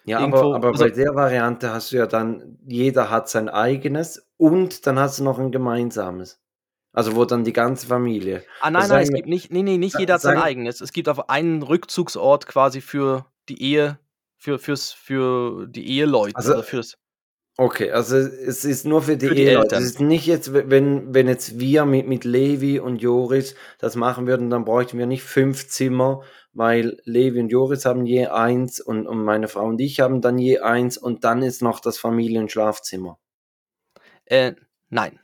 S4: ja,
S5: irgendwo.
S4: aber, aber
S5: Also,
S4: bei der Variante hast du ja dann, jeder hat sein eigenes und dann hast du noch ein gemeinsames. Also wo dann die ganze Familie.
S5: ah,
S4: Also
S5: nein, nein,
S4: sagen
S5: es
S4: wir,
S5: gibt nicht, nee, nee, nicht jeder hat sein eigenes. Es gibt einfach einen Rückzugsort quasi für die Ehe, für, fürs, für die Eheleute,
S4: also
S5: also fürs,
S4: Okay, also es ist nur für die
S5: für die.
S4: Es
S5: Eltern.
S4: ist nicht jetzt, wenn, wenn jetzt wir mit, mit Levi und Joris das machen würden, dann bräuchten wir nicht fünf Zimmer, weil Levi und Joris haben je eins und, und meine Frau und ich haben dann je eins und dann ist noch das Familienschlafzimmer.
S5: Äh, nein,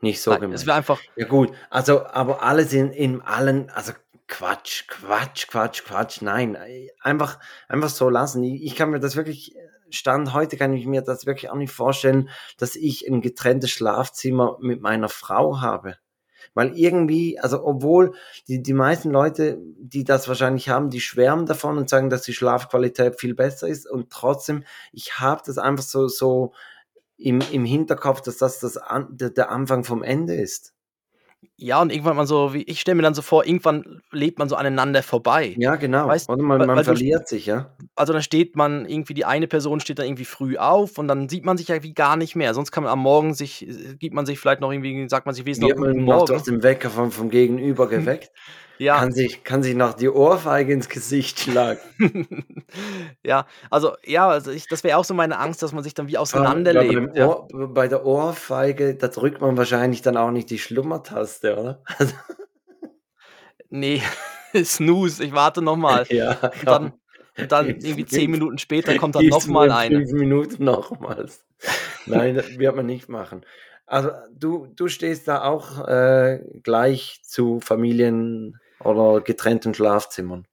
S4: Nicht so
S5: nein, es
S4: gemeint.
S5: wäre einfach,
S4: Ja gut, also aber alles in, in allen, also Quatsch, Quatsch, Quatsch, Quatsch, nein, einfach, einfach so lassen. Ich, ich kann mir das wirklich, Stand heute kann ich mir das wirklich auch nicht vorstellen, dass ich ein getrenntes Schlafzimmer mit meiner Frau habe. Weil irgendwie, also obwohl die, die meisten Leute, die das wahrscheinlich haben, die schwärmen davon und sagen, dass die Schlafqualität viel besser ist und trotzdem, ich habe das einfach so, so im, im Hinterkopf, dass das, das an, der, der Anfang vom Ende ist.
S5: Ja, und irgendwann man so, wie ich stelle mir dann so vor, irgendwann lebt man so aneinander vorbei.
S4: Ja, genau.
S5: Weißt,
S4: Oder man, man
S5: weil du,
S4: verliert sich, ja.
S5: also dann steht man irgendwie, die eine Person steht dann irgendwie früh auf und dann sieht man sich ja wie gar nicht mehr. Sonst kann man am Morgen sich, äh, gibt man sich vielleicht noch irgendwie, sagt man sich noch guten
S4: man noch durch
S5: Morgen.
S4: den Wecker vom, vom Gegenüber geweckt,
S5: Ja,
S4: kann sich, kann sich noch die Ohrfeige ins Gesicht schlagen.
S5: ja, also ja, also ich, das wäre auch so meine Angst, dass man sich dann wie
S4: Vor allem, weil beim
S5: auseinanderlebt. Ja.
S4: Ohr, bei der Ohrfeige, da drückt man wahrscheinlich dann auch nicht die Schlummertaste, oder? Also,
S5: Nee, Snooze, ich warte nochmal.
S4: ja,
S5: Und dann, und dann irgendwie zehn Minuten später kommt dann nochmal
S4: in
S5: eine.
S4: fünf Minuten nochmals. Nein, das wird man nicht machen. Also du, du stehst da auch äh, gleich zu Familien oder getrennten Schlafzimmern.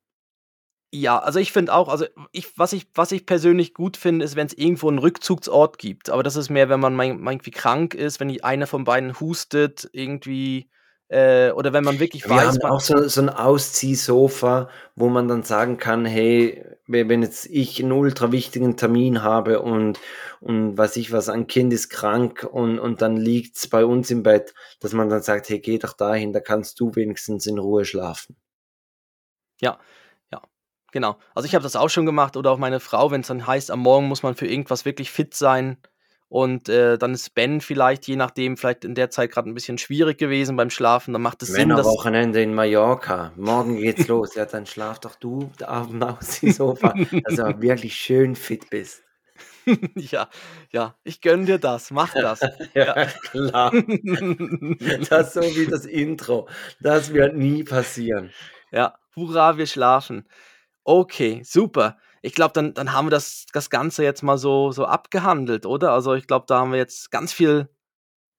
S5: Ja, also ich finde auch, also ich, was ich, was ich persönlich gut finde, ist, wenn es irgendwo einen Rückzugsort gibt. Aber das ist mehr, wenn man irgendwie krank ist, wenn die, einer von beiden hustet, irgendwie, äh, oder wenn man wirklich
S4: Wir
S5: weiß,
S4: haben auch so, so ein Ausziehsofa, wo man dann sagen kann, hey, we- wenn jetzt ich einen ultra wichtigen Termin habe und, und weiß ich was, ein Kind ist krank und, und dann liegt's bei uns im Bett, dass man dann sagt, hey, geh doch dahin, da kannst du wenigstens in Ruhe schlafen.
S5: ja, ja, genau. Also ich habe das auch schon gemacht oder auch meine Frau, wenn es dann heißt, am Morgen muss man für irgendwas wirklich fit sein. Und äh, dann ist Ben vielleicht, je nachdem, vielleicht in der Zeit gerade ein bisschen schwierig gewesen beim Schlafen. Dann macht es Sinn, dass.
S4: Männerwochenende in Mallorca. Morgen geht's los. Ja, dann schlaf doch du da auf dem Ausziehsofa, dass du wirklich schön fit bist.
S5: ja, ja, ich gönn dir das, mach das.
S4: Ja, klar. Das ist so wie das Intro. Das wird nie passieren.
S5: ja, hurra, wir schlafen. Okay, super. Ich glaube, dann, dann haben wir das, das Ganze jetzt mal so, so abgehandelt, oder? Also ich glaube, da haben wir jetzt ganz viel,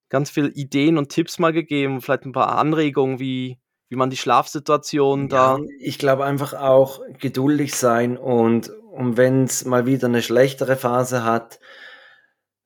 S5: ganz viel Ideen und Tipps mal gegeben, vielleicht ein paar Anregungen, wie, wie man die Schlafsituation da.
S4: Ja, ich glaube einfach auch geduldig sein und, und wenn es mal wieder eine schlechtere Phase hat,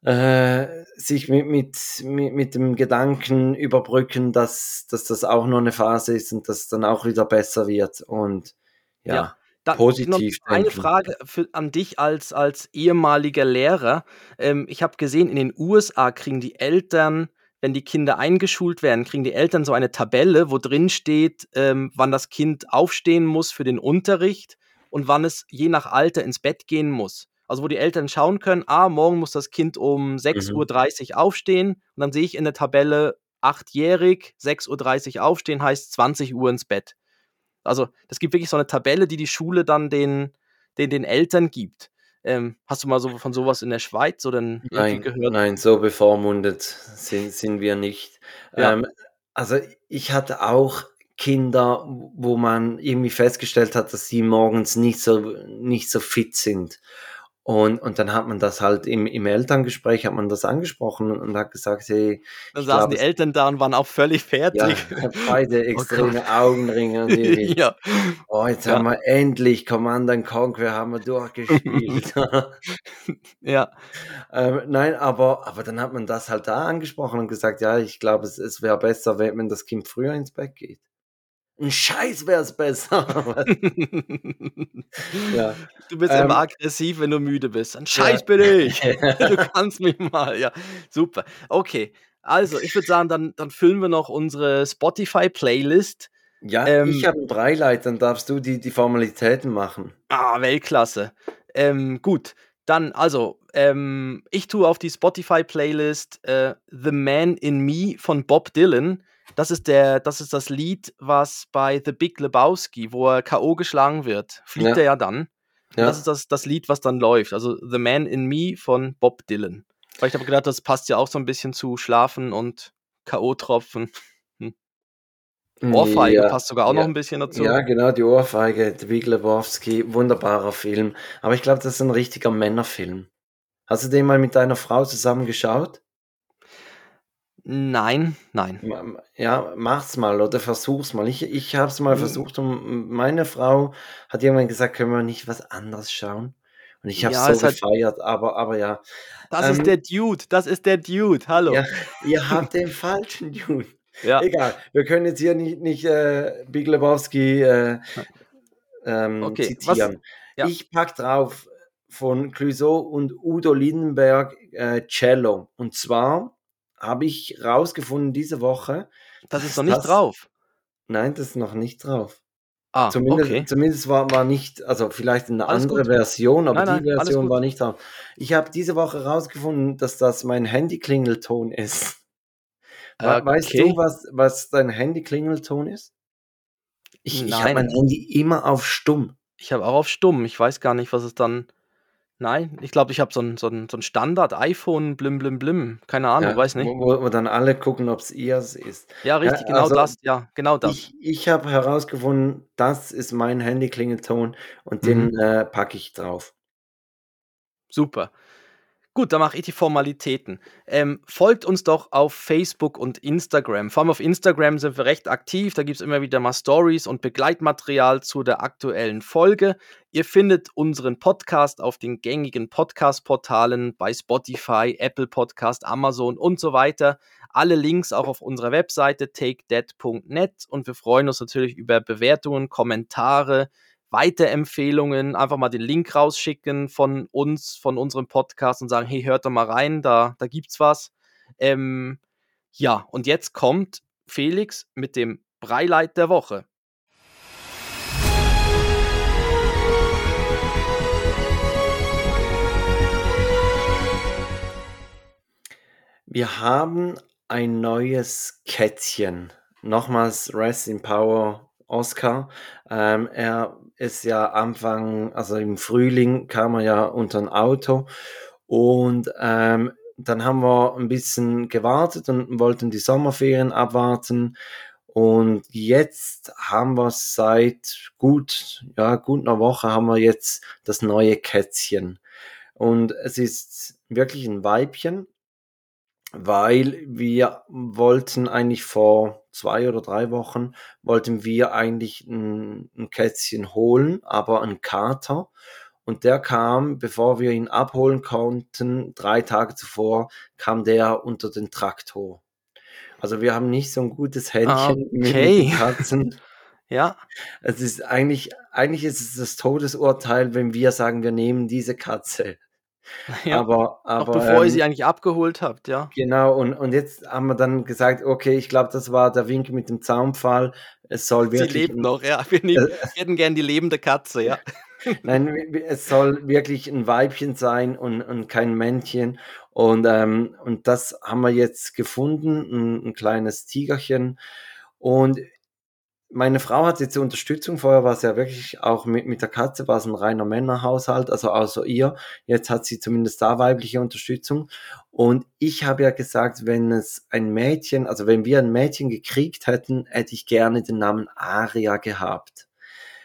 S4: äh, sich mit, mit, mit, mit dem Gedanken überbrücken, dass, dass das auch nur eine Phase ist und dass es dann auch wieder besser wird. Und ja,
S5: Ja, Da,
S4: positiv
S5: noch eine
S4: denken.
S5: Frage für, an dich als, als ehemaliger Lehrer. Ähm, ich habe gesehen, in den USA kriegen die Eltern, wenn die Kinder eingeschult werden, kriegen die Eltern so eine Tabelle, wo drin steht, ähm, wann das Kind aufstehen muss für den Unterricht und wann es je nach Alter ins Bett gehen muss. Also wo die Eltern schauen können, ah, morgen muss das Kind um 6.30 Uhr aufstehen und dann sehe ich in der Tabelle, achtjährig, 6.30 Uhr aufstehen heißt 20 Uhr ins Bett. Also es gibt wirklich so eine Tabelle, die die Schule dann den, den, den Eltern gibt. Ähm, hast du mal so von sowas in der Schweiz oder in,
S4: Nein,
S5: gehört?
S4: nein, so bevormundet sind, sind wir nicht.
S5: Ja.
S4: Ähm, also ich hatte auch Kinder, wo man irgendwie festgestellt hat, dass sie morgens nicht so, nicht so fit sind. Und, und dann hat man das halt im, im Elterngespräch hat man das angesprochen und hat gesagt, hey,
S5: Dann saßen
S4: glaub,
S5: die Eltern da und waren auch völlig
S4: ja,
S5: fertig.
S4: beide extreme Augenringe und
S5: ja.
S4: oh, jetzt
S5: Ja.
S4: haben wir endlich Command and Conquer haben wir durchgespielt.
S5: ja.
S4: Ähm, nein, aber, aber dann hat man das halt da angesprochen und gesagt, ja, ich glaube, es, es wäre besser, wenn, wenn das Kind früher ins Bett geht. Ein Scheiß wäre es besser. ja.
S5: Du bist
S4: Ähm,
S5: immer aggressiv, wenn du müde bist. Ein Scheiß bin ich. Du kannst mich mal. Ja, super. Okay. Also, ich würde sagen, dann, dann füllen wir noch unsere Spotify-Playlist.
S4: ja,
S5: Ähm,
S4: ich habe ein Breileid, dann darfst du die, die Formalitäten machen.
S5: Ah, Weltklasse. Ähm, gut, dann, also, ähm, ich tue auf die Spotify-Playlist äh, The Man in Me von Bob Dylan. Das ist, der, das ist das Lied, was bei The Big Lebowski, wo er K.O. geschlagen wird, fliegt
S4: Ja.
S5: er ja dann.
S4: Ja.
S5: Das ist das, das Lied, was dann läuft. Also The Man in Me von Bob Dylan. Weil ich habe gedacht, das passt ja auch so ein bisschen zu Schlafen und K.O.-Tropfen. Ohrfeige
S4: ja,
S5: passt sogar auch
S4: ja.
S5: noch ein bisschen dazu.
S4: Ja, genau, die Ohrfeige, The Big Lebowski, wunderbarer Film. Aber ich glaube, das ist ein richtiger Männerfilm. Hast du den mal mit deiner Frau zusammen geschaut?
S5: Nein, nein.
S4: Ja, mach's mal oder versuch's mal. Ich, ich habe es mal
S5: Mhm.
S4: versucht und meine Frau hat irgendwann gesagt, können wir nicht was anderes schauen? Und ich habe
S5: Ja,
S4: so gefeiert, aber, aber ja.
S5: Das
S4: Ähm,
S5: ist der Dude, das ist der Dude, hallo.
S4: ja, ihr habt den falschen Dude.
S5: Ja.
S4: Egal, wir können jetzt hier nicht, nicht äh, Big Lebowski äh, ähm,
S5: Okay,
S4: zitieren.
S5: ja.
S4: Ich pack drauf von Clouseau und Udo Lindenberg äh, Cello. Und zwar habe ich rausgefunden diese Woche,
S5: Das ist noch nicht
S4: das-
S5: drauf.
S4: Nein, das ist noch nicht drauf.
S5: Ah,
S4: Zumindest,
S5: okay.
S4: zumindest war, war nicht, also vielleicht eine
S5: Alles
S4: andere
S5: gut.
S4: Version, aber
S5: Nein,
S4: die Version war nicht drauf. Ich habe diese Woche rausgefunden, dass das mein Handy-Klingelton ist. We- Weißt
S5: Okay.
S4: du, was, was dein Handy-Klingelton ist? Ich, ich habe mein Handy immer auf stumm.
S5: Ich habe auch auf stumm. Ich weiß gar nicht, was es dann. Nein, ich glaube, ich habe so ein, so ein, so ein Standard-iPhone, blim, blim, blim. Keine Ahnung,
S4: ja,
S5: weiß nicht.
S4: Wo, wo- dann alle gucken, ob es ihrs ist.
S5: Ja, richtig,
S4: Ja,
S5: genau
S4: also
S5: das. Ja, genau das.
S4: Ich, ich habe herausgefunden, das ist mein Handy-Klingelton und
S5: Mhm.
S4: den äh, packe ich drauf.
S5: Super. Gut, dann mache ich die Formalitäten. Ähm, folgt uns doch auf Facebook und Instagram. Vor allem auf Instagram sind wir recht aktiv. Da gibt es immer wieder mal Stories und Begleitmaterial zu der aktuellen Folge. Ihr findet unseren Podcast auf den gängigen Podcast-Portalen bei Spotify, Apple Podcast, Amazon und so weiter. Alle Links auch auf unserer Webseite takedead.net und wir freuen uns natürlich über Bewertungen, Kommentare, Weiterempfehlungen, einfach mal den Link rausschicken von uns, von unserem Podcast und sagen, hey, hört doch mal rein, da, da gibt's was. Ähm, ja, und jetzt kommt Felix mit dem Breileit der Woche.
S4: Wir haben ein neues Kätzchen. Nochmals Rest in Power Oscar. Ähm, er ist ja Anfang, also im Frühling kam er ja unter ein Auto und ähm, dann haben wir ein bisschen gewartet und wollten die Sommerferien abwarten. Und jetzt haben wir seit gut, ja, gut einer Woche haben wir jetzt das neue Kätzchen. Und es ist wirklich ein Weibchen weil wir wollten eigentlich vor zwei oder drei Wochen, wollten wir eigentlich ein, ein Kätzchen holen, aber ein Kater. Und der kam, bevor wir ihn abholen konnten, drei Tage zuvor, kam der unter den Traktor. Also wir haben nicht so ein gutes Händchen mit
S5: Okay.
S4: den Katzen.
S5: Ja,
S4: Es ist eigentlich, eigentlich ist es das Todesurteil, wenn wir sagen, wir nehmen diese Katze.
S5: ja.
S4: Aber, aber
S5: bevor ihr
S4: ähm,
S5: sie eigentlich abgeholt habt, ja.
S4: Genau, und, und jetzt haben wir dann gesagt, okay, ich glaube, das war der Wink mit dem Zaunpfahl. Es soll
S5: Sie
S4: wirklich,
S5: lebt
S4: ein,
S5: noch, ja. Wir, nehmen, wir hätten gern die lebende Katze, ja.
S4: nein, es soll wirklich ein Weibchen sein und, und kein Männchen. Und, ähm, und das haben wir jetzt gefunden, ein, ein kleines Tigerchen. Und meine Frau hat jetzt Unterstützung. Vorher war es ja wirklich auch mit, mit der Katze, war es ein reiner Männerhaushalt, also außer ihr. Jetzt hat sie zumindest da weibliche Unterstützung. Und ich habe ja gesagt, wenn es ein Mädchen, also wenn wir ein Mädchen gekriegt hätten, hätte ich gerne den Namen Aria gehabt.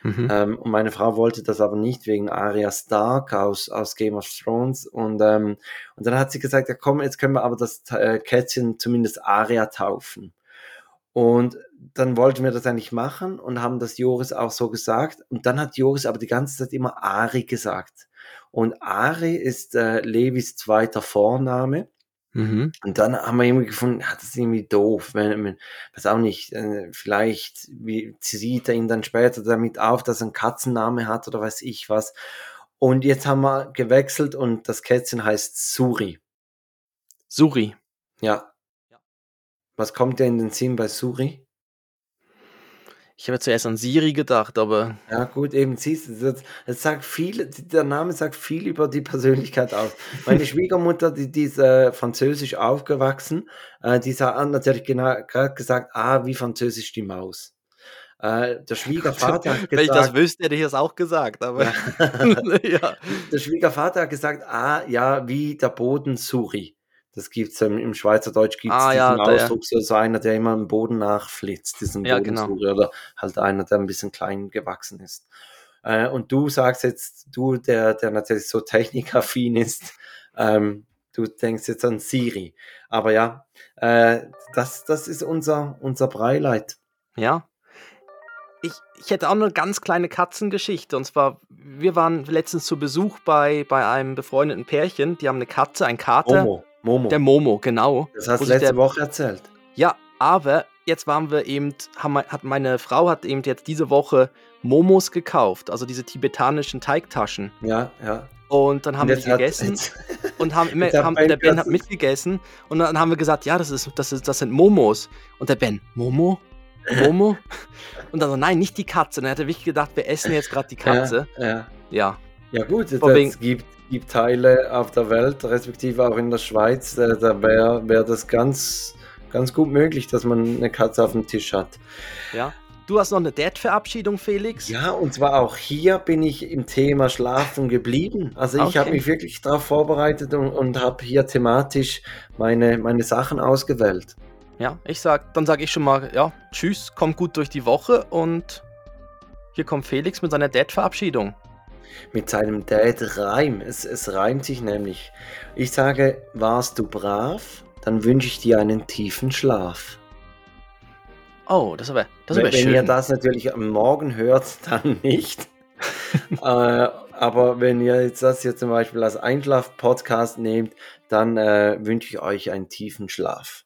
S5: Mhm.
S4: Ähm, und meine Frau wollte das aber nicht wegen Arya Stark aus, aus Game of Thrones. Und, ähm, und dann hat sie gesagt, ja komm, jetzt können wir aber das äh, Kätzchen zumindest Arya taufen. Und dann wollten wir das eigentlich machen und haben das Joris auch so gesagt. Und dann hat Joris aber die ganze Zeit immer Ari gesagt. Und Ari ist äh, Levis zweiter Vorname.
S5: Mhm.
S4: Und dann haben wir irgendwie gefunden, ja, das ist irgendwie doof, wenn man, weiß auch nicht, äh, vielleicht wie, zieht er ihn dann später damit auf, dass er einen Katzenname hat oder weiß ich was. Und jetzt haben wir gewechselt und das Kätzchen heißt Suri.
S5: Suri.
S4: Ja. Was kommt dir in den Sinn bei Suri?
S5: Ich habe zuerst an Siri gedacht, aber
S4: Ja, gut, eben siehst du, das, das sagt viel, der Name sagt viel über die Persönlichkeit aus. Meine Schwiegermutter, die, die ist äh, französisch aufgewachsen, äh, die hat natürlich genau gerade gesagt, ah, wie französisch die Maus. Äh, der Schwiegervater hat
S5: wenn ich das
S4: gesagt,
S5: wüsste, hätte ich das auch gesagt. Aber
S4: ja. der Schwiegervater hat gesagt, ah, ja, wie der Boden Suri. Das gibt's ähm, im Schweizerdeutsch gibt's
S5: Ah,
S4: diesen
S5: ja, der-
S4: Ausdruck, so, so einer, der immer im Boden nachflitzt, diesen
S5: Ja, genau.
S4: Oder halt einer, der ein bisschen klein gewachsen ist. Äh, und du sagst jetzt, du, der, der natürlich so technikaffin ist, ähm, du denkst jetzt an Siri. Aber ja, äh, das, das ist unser, unser Breileit.
S5: Ja. Ich, ich hätte auch eine ganz kleine Katzengeschichte. Und zwar, wir waren letztens zu Besuch bei, bei einem befreundeten Pärchen. Die haben eine Katze, ein Kater.
S4: Momo, Momo.
S5: Der Momo, genau.
S4: das hast du letzte
S5: der-
S4: Woche erzählt.
S5: Ja, aber jetzt waren wir eben, haben, hat meine Frau hat eben jetzt diese Woche Momos gekauft, also diese tibetanischen Teigtaschen.
S4: Ja, ja.
S5: Und dann haben
S4: Und
S5: wir die
S4: hat-
S5: gegessen
S4: jetzt-
S5: und haben immer, haben,
S4: Ben
S5: der Ben hat mitgegessen und dann haben wir gesagt, ja, das ist, das ist, das sind Momos. Und der Ben, Momo? Momo? und dann so, nein, nicht die Katze. Und dann hat er wirklich gedacht, wir essen jetzt gerade die Katze.
S4: Ja, ja.
S5: Ja.
S4: Ja gut, es gibt, gibt Teile auf der Welt, respektive auch in der Schweiz, äh, da wäre wär das ganz, ganz gut möglich, dass man eine Katze auf dem Tisch hat.
S5: ja. Du hast noch eine Dad-Verabschiedung, Felix?
S4: Ja, und zwar auch hier bin ich im Thema Schlafen geblieben. Also ich habe
S5: Okay.
S4: mich wirklich darauf vorbereitet und, und habe hier thematisch meine, meine Sachen ausgewählt.
S5: Ja, ich sag, dann sage ich schon mal, ja, tschüss, kommt gut durch die Woche und hier kommt Felix mit seiner Dad-Verabschiedung.
S4: Mit seinem Dad-Reim. Es, es reimt sich nämlich. Ich sage, warst du brav, dann wünsche ich dir einen tiefen Schlaf.
S5: Oh, das ist aber, das ist
S4: Wenn,
S5: aber
S4: wenn ihr
S5: schön.
S4: das natürlich am Morgen hört, dann nicht. äh, aber wenn ihr jetzt das hier zum Beispiel als Einschlaf-Podcast nehmt, dann äh, wünsche ich euch einen tiefen Schlaf.